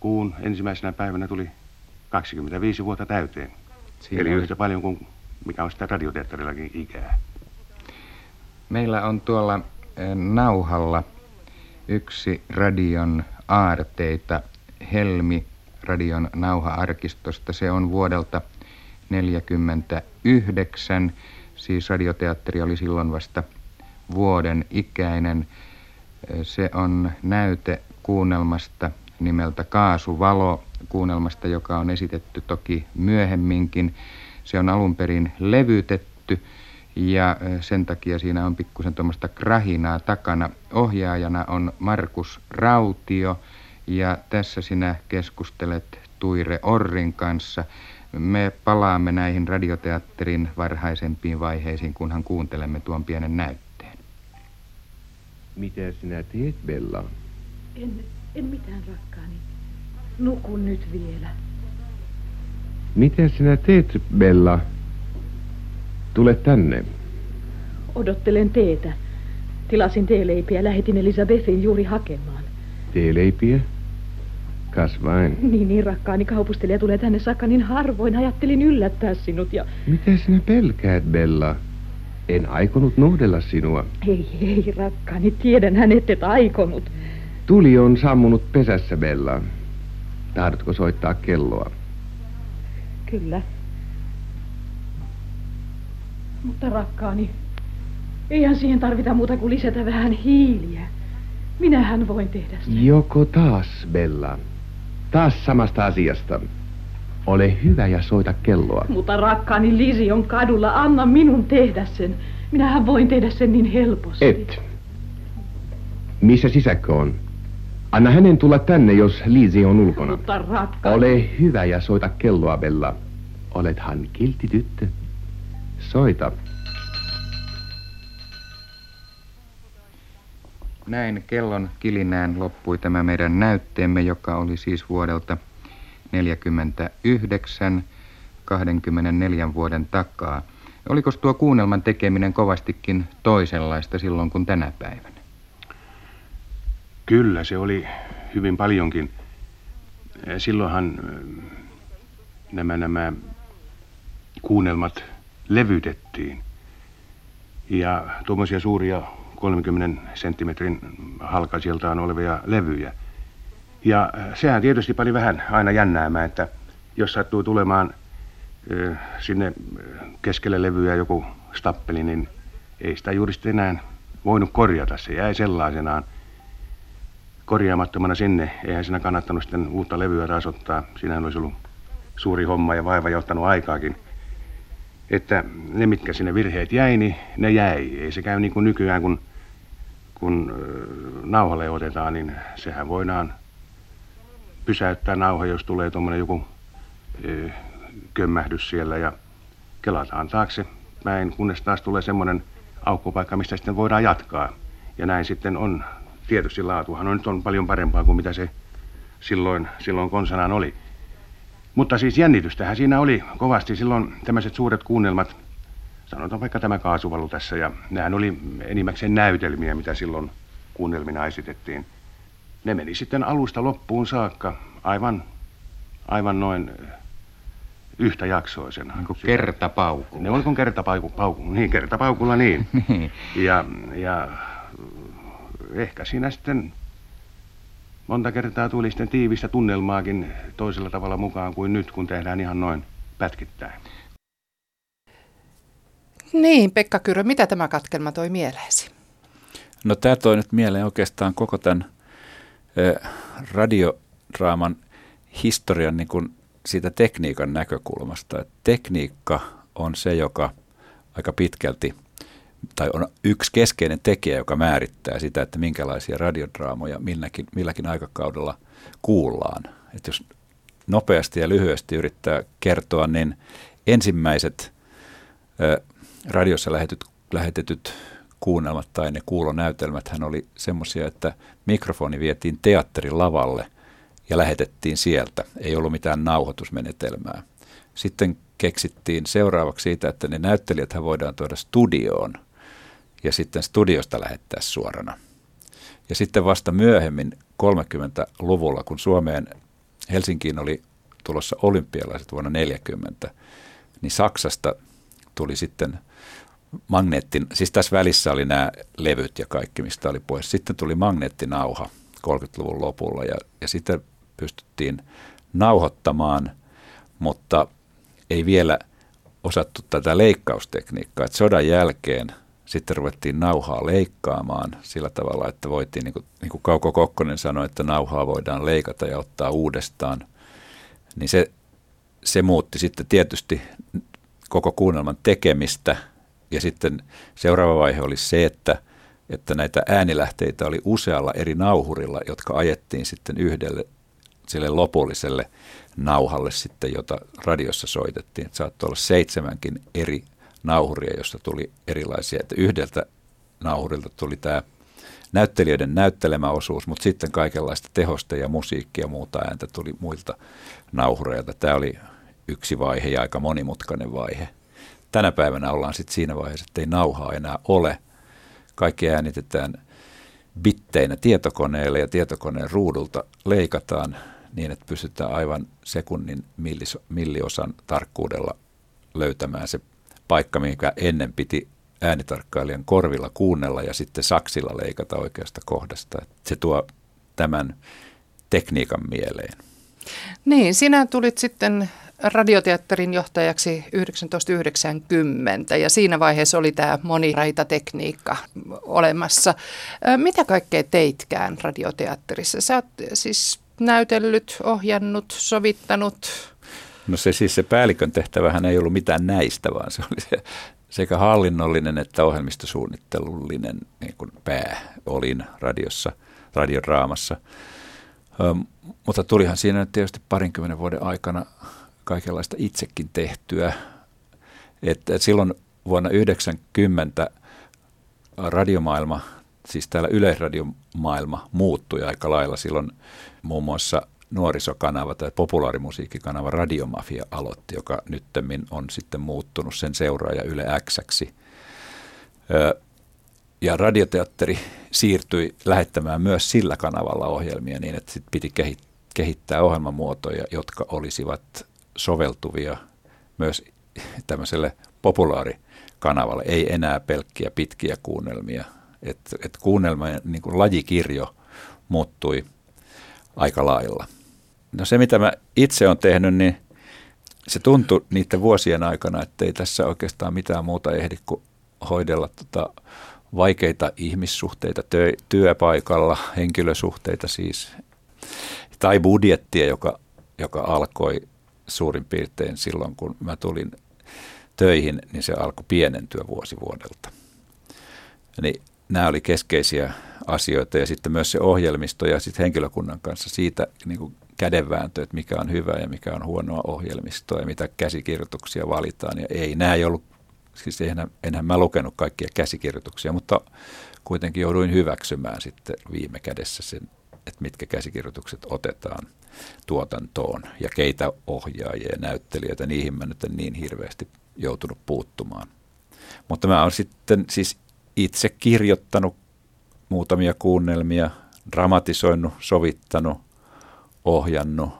kuun ensimmäisenä päivänä tuli 25 vuotta täyteen. Siinä Eli oli. yhtä paljon kuin mikä on sitä radioteatterillakin ikää. Meillä on tuolla eh, nauhalla yksi radion aarteita, Helmi radion nauha-arkistosta. Se on vuodelta 1949, siis radioteatteri oli silloin vasta vuoden ikäinen. Se on näyte kuunnelmasta nimeltä Kaasuvalo, kuunnelmasta, joka on esitetty toki myöhemminkin. Se on alun perin levytetty ja sen takia siinä on pikkusen tuommoista krahinaa takana. Ohjaajana on Markus Rautio ja tässä sinä keskustelet Tuire Orrin kanssa. Me palaamme näihin radioteatterin varhaisempiin vaiheisiin, kunhan kuuntelemme tuon pienen näytteen. Mitä sinä teet, Bella? En, en mitään, rakkaani. Nukun nyt vielä. Mitä sinä teet, Bella? Tule tänne. Odottelen teetä. Tilasin teeleipiä, lähetin Elisabethin juuri hakemaan. Teeleipiä? Kas vain. Niin, niin rakkaani kaupustelija tulee tänne saakka niin harvoin. Ajattelin yllättää sinut ja... Mitä sinä pelkäät, Bella? En aikonut nuhdella sinua. Ei, ei, rakkaani. Tiedän hän et aikonut. Tuli on sammunut pesässä, Bella. Tahdotko soittaa kelloa? Kyllä. Mutta rakkaani, eihän siihen tarvita muuta kuin lisätä vähän hiiliä. Minähän voin tehdä sen. Joko taas, Bella? Taas samasta asiasta. Ole hyvä ja soita kelloa. Mutta rakkaani Lisi on kadulla. Anna minun tehdä sen. Minähän voin tehdä sen niin helposti. Et. Missä sisäkkö on? Anna hänen tulla tänne, jos Liisi on ulkona. Mutta rakkaani. Ole hyvä ja soita kelloa, Bella. Olethan kiltti tyttö. Soita. Näin kellon kilinään loppui tämä meidän näytteemme, joka oli siis vuodelta 49, 24 vuoden takaa. Oliko tuo kuunnelman tekeminen kovastikin toisenlaista silloin kuin tänä päivänä? Kyllä, se oli hyvin paljonkin. Silloinhan nämä, nämä kuunnelmat levytettiin. Ja tuommoisia suuria 30 senttimetrin halkaisiltaan olevia levyjä. Ja äh, sehän tietysti pani vähän aina jännäämään, että jos sattuu tulemaan sinne keskelle levyä joku stappeli, niin ei sitä juuri sitten enää voinut korjata. Se jäi sellaisenaan korjaamattomana sinne. Eihän siinä kannattanut sitten uutta levyä taas ottaa. Siinähän olisi ollut suuri homma ja vaiva ja ottanut aikaakin. Että ne, mitkä sinne virheet jäi, niin ne jäi. Ei se käy niin kuin nykyään, kun kun nauhalle otetaan, niin sehän voidaan pysäyttää nauha, jos tulee tuommoinen joku kömmähdys siellä ja kelataan taakse näin, kunnes taas tulee semmoinen aukkopaikka, mistä sitten voidaan jatkaa. Ja näin sitten on, tietysti laatuhan on nyt on paljon parempaa kuin mitä se silloin, silloin konsanaan oli. Mutta siis jännitystähän siinä oli kovasti silloin tämmöiset suuret kuunnelmat sanotaan vaikka tämä kaasuvalu tässä, ja nehän oli enimmäkseen näytelmiä, mitä silloin kuunnelmina esitettiin. Ne meni sitten alusta loppuun saakka aivan, aivan noin yhtä jaksoisena. Niin kuin kertapaukulla. Ne oli kuin kertapauku, pauku, niin kertapaukulla niin. niin. ja, ja ehkä siinä sitten monta kertaa tuli sitten tiivistä tunnelmaakin toisella tavalla mukaan kuin nyt, kun tehdään ihan noin pätkittäin. Niin, Pekka Kyrö, mitä tämä katkelma toi mieleesi? No tämä toi nyt mieleen oikeastaan koko tämän eh, radiodraaman historian niin kuin siitä tekniikan näkökulmasta. Et tekniikka on se, joka aika pitkälti, tai on yksi keskeinen tekijä, joka määrittää sitä, että minkälaisia radiodraamoja milläkin, milläkin aikakaudella kuullaan. Et jos nopeasti ja lyhyesti yrittää kertoa, niin ensimmäiset ö, radiossa lähetetyt, lähetetyt kuunnelmat tai ne kuulonäytelmät hän oli semmoisia, että mikrofoni vietiin teatterin lavalle ja lähetettiin sieltä. Ei ollut mitään nauhoitusmenetelmää. Sitten keksittiin seuraavaksi siitä, että ne näyttelijät voidaan tuoda studioon ja sitten studiosta lähettää suorana. Ja sitten vasta myöhemmin 30-luvulla, kun Suomeen Helsinkiin oli tulossa olympialaiset vuonna 40, niin Saksasta tuli sitten magneettin, siis tässä välissä oli nämä levyt ja kaikki, mistä oli pois. Sitten tuli magneettinauha 30-luvun lopulla ja, ja sitten pystyttiin nauhoittamaan, mutta ei vielä osattu tätä leikkaustekniikkaa. Et sodan jälkeen sitten ruvettiin nauhaa leikkaamaan sillä tavalla, että voitiin, niin kuin, niin kuin Kauko Kokkonen sanoi, että nauhaa voidaan leikata ja ottaa uudestaan. Niin se, se muutti sitten tietysti koko kuunnelman tekemistä. Ja sitten seuraava vaihe oli se, että, että näitä äänilähteitä oli usealla eri nauhurilla, jotka ajettiin sitten yhdelle sille lopulliselle nauhalle sitten, jota radiossa soitettiin. Saattoi olla seitsemänkin eri nauhuria, josta tuli erilaisia. Että yhdeltä nauhurilta tuli tämä näyttelijöiden näyttelemä osuus, mutta sitten kaikenlaista tehosta ja musiikkia ja muuta ääntä tuli muilta nauhureilta. Tämä oli yksi vaihe ja aika monimutkainen vaihe. Tänä päivänä ollaan sitten siinä vaiheessa, että ei nauhaa enää ole. Kaikki äänitetään bitteinä tietokoneelle ja tietokoneen ruudulta leikataan niin, että pystytään aivan sekunnin milliosan tarkkuudella löytämään se paikka, mikä ennen piti äänitarkkailijan korvilla kuunnella ja sitten saksilla leikata oikeasta kohdasta. Se tuo tämän tekniikan mieleen. Niin, sinä tulit sitten radioteatterin johtajaksi 1990 ja siinä vaiheessa oli tämä moniraitatekniikka olemassa. Mitä kaikkea teitkään radioteatterissa? Sä oot siis näytellyt, ohjannut, sovittanut? No se siis se päällikön tehtävähän ei ollut mitään näistä, vaan se oli se sekä hallinnollinen että ohjelmistosuunnittelullinen niin kuin pää olin radiossa, radiodraamassa. Ö, mutta tulihan siinä tietysti parinkymmenen vuoden aikana kaikenlaista itsekin tehtyä. Et, et silloin vuonna 1990 radiomaailma, siis täällä yleisradiomaailma muuttui aika lailla. Silloin muun muassa nuorisokanava tai populaarimusiikkikanava Radiomafia aloitti, joka nyttemmin on sitten muuttunut sen seuraaja Yle Xksi. Ja radioteatteri siirtyi lähettämään myös sillä kanavalla ohjelmia niin, että sit piti kehittää ohjelmamuotoja, jotka olisivat soveltuvia myös tämmöiselle populaarikanavalle. Ei enää pelkkiä pitkiä kuunnelmia. Et, et kuunnelma niin lajikirjo muuttui aika lailla. No se, mitä mä itse olen tehnyt, niin se tuntui niiden vuosien aikana, että ei tässä oikeastaan mitään muuta ehdi kuin hoidella tota vaikeita ihmissuhteita työ, työpaikalla, henkilösuhteita siis, tai budjettia, joka, joka alkoi suurin piirtein silloin, kun mä tulin töihin, niin se alkoi pienentyä vuosi vuodelta. Niin nämä oli keskeisiä asioita ja sitten myös se ohjelmisto ja sitten henkilökunnan kanssa siitä niin kuin kädenvääntö, että mikä on hyvä ja mikä on huonoa ohjelmistoa ja mitä käsikirjoituksia valitaan ja ei. Nämä ei ollut, siis enhän, enhän mä lukenut kaikkia käsikirjoituksia, mutta kuitenkin jouduin hyväksymään sitten viime kädessä sen, että mitkä käsikirjoitukset otetaan tuotantoon ja keitä ohjaajia ja näyttelijöitä, niihin mä nyt en niin hirveästi joutunut puuttumaan. Mutta mä oon sitten siis itse kirjoittanut muutamia kuunnelmia, dramatisoinut, sovittanut, ohjannut.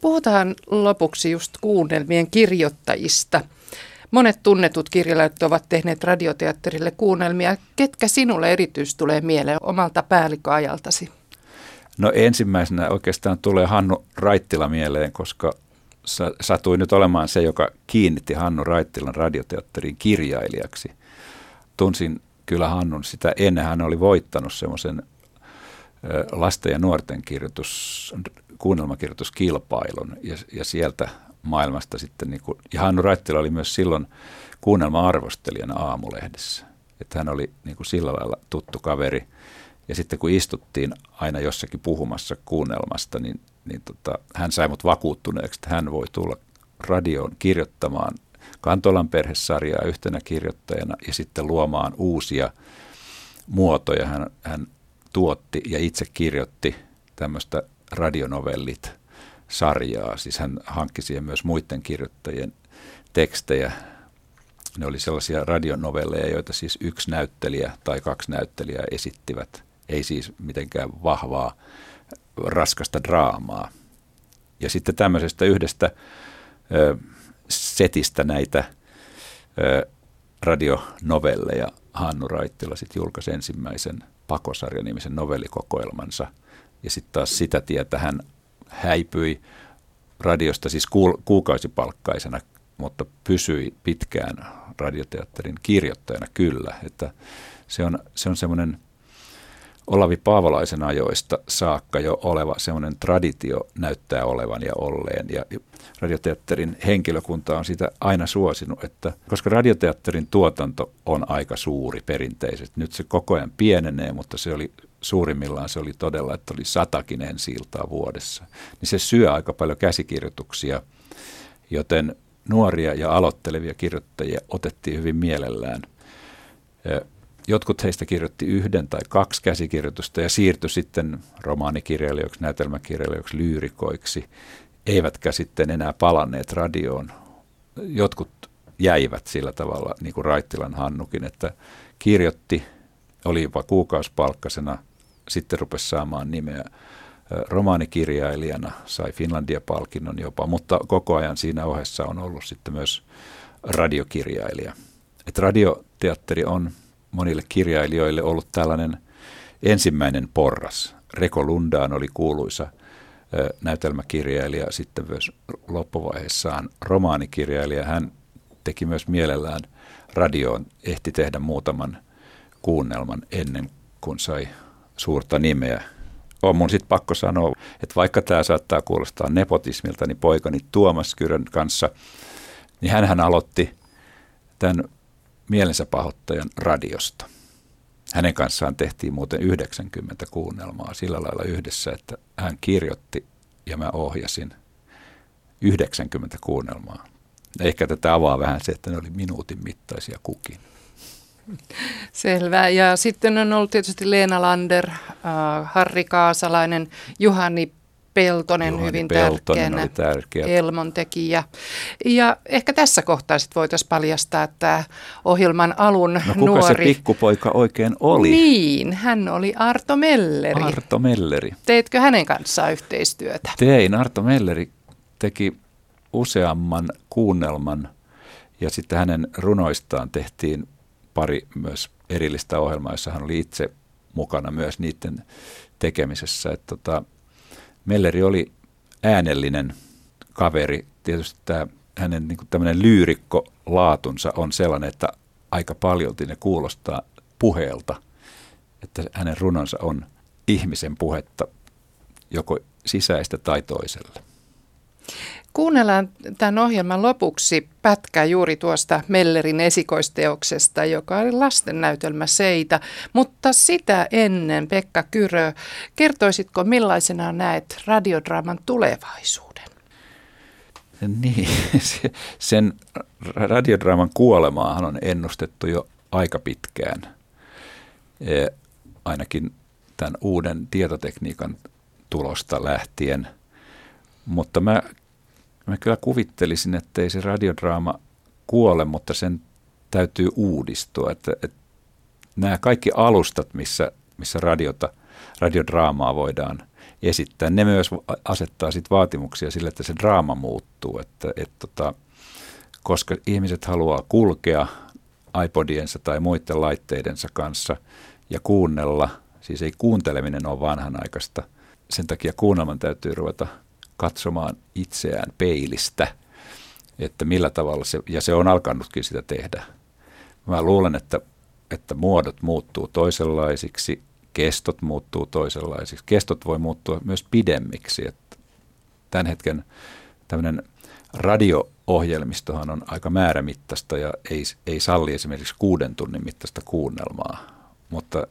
Puhutaan lopuksi just kuunnelmien kirjoittajista. Monet tunnetut kirjailijat ovat tehneet radioteatterille kuunnelmia. Ketkä sinulle erityisesti tulee mieleen omalta päällikköajaltasi? No ensimmäisenä oikeastaan tulee Hannu Raittila mieleen, koska satui nyt olemaan se, joka kiinnitti Hannu Raittilan radioteatterin kirjailijaksi. Tunsin kyllä Hannun sitä ennen. Hän oli voittanut semmoisen lasten ja nuorten kirjoitus, kuunnelmakirjoituskilpailun ja, ja sieltä maailmasta sitten, niin kuin, ja Hannu Raittila oli myös silloin kuunnelma-arvostelijana aamulehdessä. Että hän oli niin kuin sillä lailla tuttu kaveri. Ja sitten kun istuttiin aina jossakin puhumassa kuunnelmasta, niin, niin tota, hän sai mut vakuuttuneeksi, että hän voi tulla radioon kirjoittamaan Kantolan perhesarjaa yhtenä kirjoittajana ja sitten luomaan uusia muotoja. Hän, hän tuotti ja itse kirjoitti tämmöistä radionovellit sarjaa. Siis hän hankki siihen myös muiden kirjoittajien tekstejä. Ne oli sellaisia radionovelleja, joita siis yksi näyttelijä tai kaksi näyttelijää esittivät. Ei siis mitenkään vahvaa, raskasta draamaa. Ja sitten tämmöisestä yhdestä ö, setistä näitä ö, radionovelleja Hannu Raittila sitten julkaisi ensimmäisen Pakosarja-nimisen novellikokoelmansa. Ja sitten taas sitä tietä hän häipyi radiosta siis kuukausipalkkaisena, mutta pysyi pitkään radioteatterin kirjoittajana kyllä. Että se on, se on semmoinen Olavi Paavolaisen ajoista saakka jo oleva semmoinen traditio näyttää olevan ja olleen. Ja radioteatterin henkilökunta on sitä aina suosinut, että koska radioteatterin tuotanto on aika suuri perinteisesti, nyt se koko ajan pienenee, mutta se oli suurimmillaan se oli todella, että oli satakin ensi vuodessa, niin se syö aika paljon käsikirjoituksia, joten nuoria ja aloittelevia kirjoittajia otettiin hyvin mielellään. Jotkut heistä kirjoitti yhden tai kaksi käsikirjoitusta ja siirtyi sitten romaanikirjailijoiksi, näytelmäkirjailijoiksi, lyyrikoiksi, eivätkä sitten enää palanneet radioon. Jotkut jäivät sillä tavalla, niin kuin Raittilan Hannukin, että kirjoitti, oli jopa kuukausipalkkasena – sitten rupesi saamaan nimeä romaanikirjailijana, sai Finlandia-palkinnon jopa, mutta koko ajan siinä ohessa on ollut sitten myös radiokirjailija. Et radioteatteri on monille kirjailijoille ollut tällainen ensimmäinen porras. Reko Lundaan oli kuuluisa näytelmäkirjailija, sitten myös loppuvaiheessaan romaanikirjailija. Hän teki myös mielellään radioon, ehti tehdä muutaman kuunnelman ennen kuin sai suurta nimeä. On mun sitten pakko sanoa, että vaikka tämä saattaa kuulostaa nepotismilta, niin poikani Tuomas Kyrön kanssa, niin hän aloitti tämän mielensä pahoittajan radiosta. Hänen kanssaan tehtiin muuten 90 kuunnelmaa sillä lailla yhdessä, että hän kirjoitti ja mä ohjasin 90 kuunnelmaa. Ehkä tätä avaa vähän se, että ne oli minuutin mittaisia kukin. Selvä. Ja sitten on ollut tietysti Leena Lander, äh, Harri Kaasalainen, Juhani Peltonen Juhani hyvin Peltonen tärkeänä tärkeä. Elmon tekijä. Ja ehkä tässä kohtaa sitten voitaisiin paljastaa, että ohjelman alun no, kuka nuori... se pikkupoika oikein oli? Niin, hän oli Arto Melleri. Arto Melleri. Teitkö hänen kanssaan yhteistyötä? Tein. Arto Melleri teki useamman kuunnelman ja sitten hänen runoistaan tehtiin pari myös erillistä ohjelmaa, jossa hän oli itse mukana myös niiden tekemisessä. Että tota, Melleri oli äänellinen kaveri. Tietysti tämä hänen niin tämmöinen lyyrikko laatunsa on sellainen, että aika paljolti ne kuulostaa puheelta, että hänen runonsa on ihmisen puhetta joko sisäistä tai toiselle. Kuunnellaan tämän ohjelman lopuksi pätkä juuri tuosta Mellerin esikoisteoksesta, joka oli lastennäytelmä Seitä. Mutta sitä ennen, Pekka Kyrö, kertoisitko millaisena näet radiodraaman tulevaisuuden? Niin, sen radiodraaman kuolemaahan on ennustettu jo aika pitkään, e, ainakin tämän uuden tietotekniikan tulosta lähtien. Mutta mä Mä kyllä kuvittelisin, että ei se radiodraama kuole, mutta sen täytyy uudistua. Että, että nämä kaikki alustat, missä, missä radiota, radiodraamaa voidaan esittää, ne myös asettaa sit vaatimuksia sille, että se draama muuttuu. Että, että tota, koska ihmiset haluaa kulkea iPodiensa tai muiden laitteidensa kanssa ja kuunnella. Siis ei kuunteleminen ole vanhanaikaista. Sen takia kuunnelman täytyy ruveta katsomaan itseään peilistä, että millä tavalla se, ja se on alkanutkin sitä tehdä. Mä luulen, että, että muodot muuttuu toisenlaisiksi, kestot muuttuu toisenlaisiksi. Kestot voi muuttua myös pidemmiksi. Että tämän hetken tämmöinen radio-ohjelmistohan on aika määrämittaista ja ei, ei salli esimerkiksi kuuden tunnin mittaista kuunnelmaa, mutta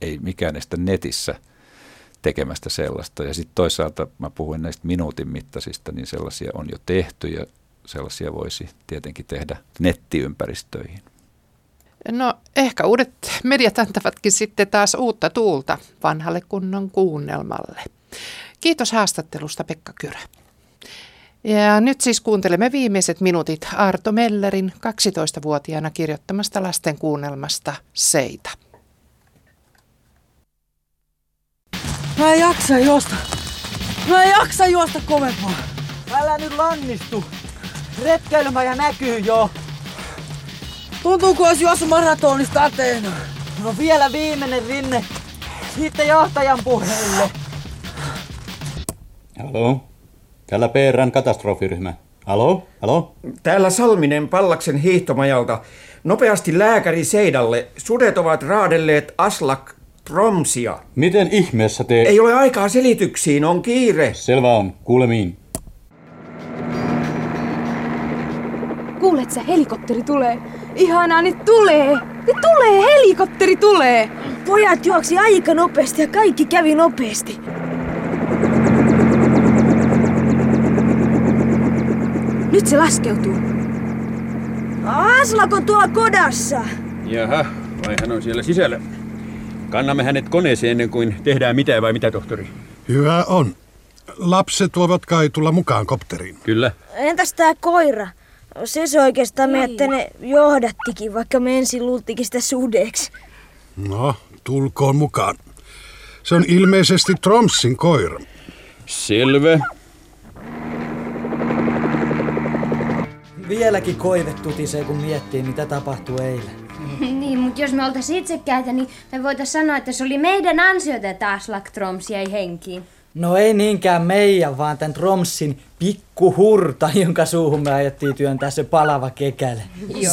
ei mikään estä netissä tekemästä sellaista. Ja sitten toisaalta mä puhuin näistä minuutin mittaisista, niin sellaisia on jo tehty ja sellaisia voisi tietenkin tehdä nettiympäristöihin. No ehkä uudet mediat antavatkin sitten taas uutta tuulta vanhalle kunnon kuunnelmalle. Kiitos haastattelusta Pekka Kyrö. Ja nyt siis kuuntelemme viimeiset minuutit Arto Mellerin 12-vuotiaana kirjoittamasta lasten kuunnelmasta Seita. Mä en jaksa juosta. Mä en jaksa juosta kovempaa. Älä nyt lannistu. Retkeilymäjä näkyy jo. Tuntuu kuin olisi juossut maratonista Ateena. No vielä viimeinen rinne. Sitten johtajan puheelle. Halo? Täällä PRn katastrofiryhmä. Halo? Halo? Täällä Salminen Pallaksen hiihtomajalta. Nopeasti lääkäri Seidalle. Sudet ovat raadelleet Aslak Tromsia. Miten ihmeessä te... Ei ole aikaa selityksiin, on kiire. Selvä on, kuulemiin. Kuulet sä, helikopteri tulee. Ihanaa, niin tulee. Niin tulee, helikopteri tulee. Pojat juoksi aika nopeasti ja kaikki kävi nopeasti. Nyt se laskeutuu. Aslak on tuolla kodassa. Jaha, vai hän on siellä sisällä. Kannamme hänet koneeseen ennen kuin tehdään mitään vai mitä, tohtori? Hyvä on. Lapset voivat kai tulla mukaan kopteriin. Kyllä. Entäs tää koira? Se se oikeastaan me, että ne johdattikin, vaikka me ensin luultikin sitä sudeksi. No, tulkoon mukaan. Se on ilmeisesti Tromsin koira. Selvä. Vieläkin koive tutisee, kun miettii, mitä tapahtui eilen. niin, mutta jos me oltaisiin itsekkäitä, niin me voitaisiin sanoa, että se oli meidän ansiota, että Aslak Troms jäi henkiin. No ei niinkään meidän, vaan tämän Tromsin pikkuhurta, jonka suuhun me ajettiin työntää se palava kekäle.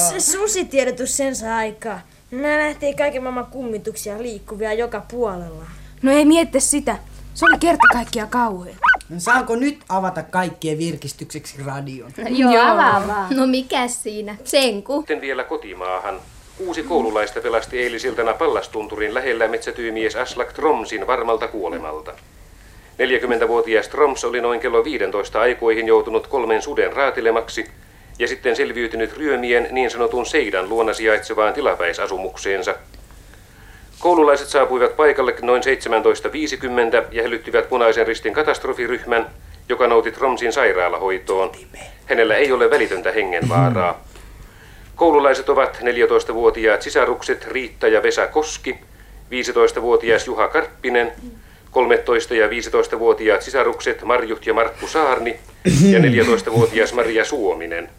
Se susitiedotus sen saa aikaa. Nää nähtiin kaiken maailman kummituksia liikkuvia joka puolella. No ei mietti sitä. Se oli kerta kaikkia kauhea. Saanko nyt avata kaikkien virkistykseksi radion? No, joo, avaa vaan. No mikä siinä? Senku. Sitten vielä kotimaahan. Kuusi koululaista pelasti eilisiltana Pallastunturin lähellä metsätyymies Aslak Tromsin varmalta kuolemalta. 40-vuotias Troms oli noin kello 15 aikoihin joutunut kolmen suden raatilemaksi ja sitten selviytynyt ryömien niin sanotun Seidan luona sijaitsevaan tilapäisasumukseensa. Koululaiset saapuivat paikalle noin 17.50 ja hälyttivät punaisen ristin katastrofiryhmän, joka nouti Tromsin sairaalahoitoon. Hänellä ei ole välitöntä hengenvaaraa. Koululaiset ovat 14-vuotiaat sisarukset Riitta ja Vesa Koski, 15-vuotias Juha Karppinen, 13- ja 15-vuotiaat sisarukset Marjut ja Markku Saarni ja 14-vuotias Maria Suominen.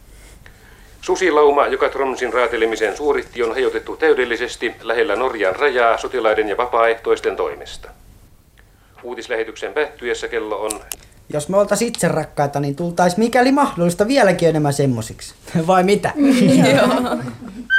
Susilauma, joka Tromsin raatelemisen suoritti, on hajotettu täydellisesti lähellä Norjan rajaa sotilaiden ja vapaaehtoisten toimesta. Uutislähetyksen päättyessä kello on Jos me oltais itse rakkaita, niin tultais mikäli mahdollista vieläkin enemmän semmosiksi. Vai mitä? Joo.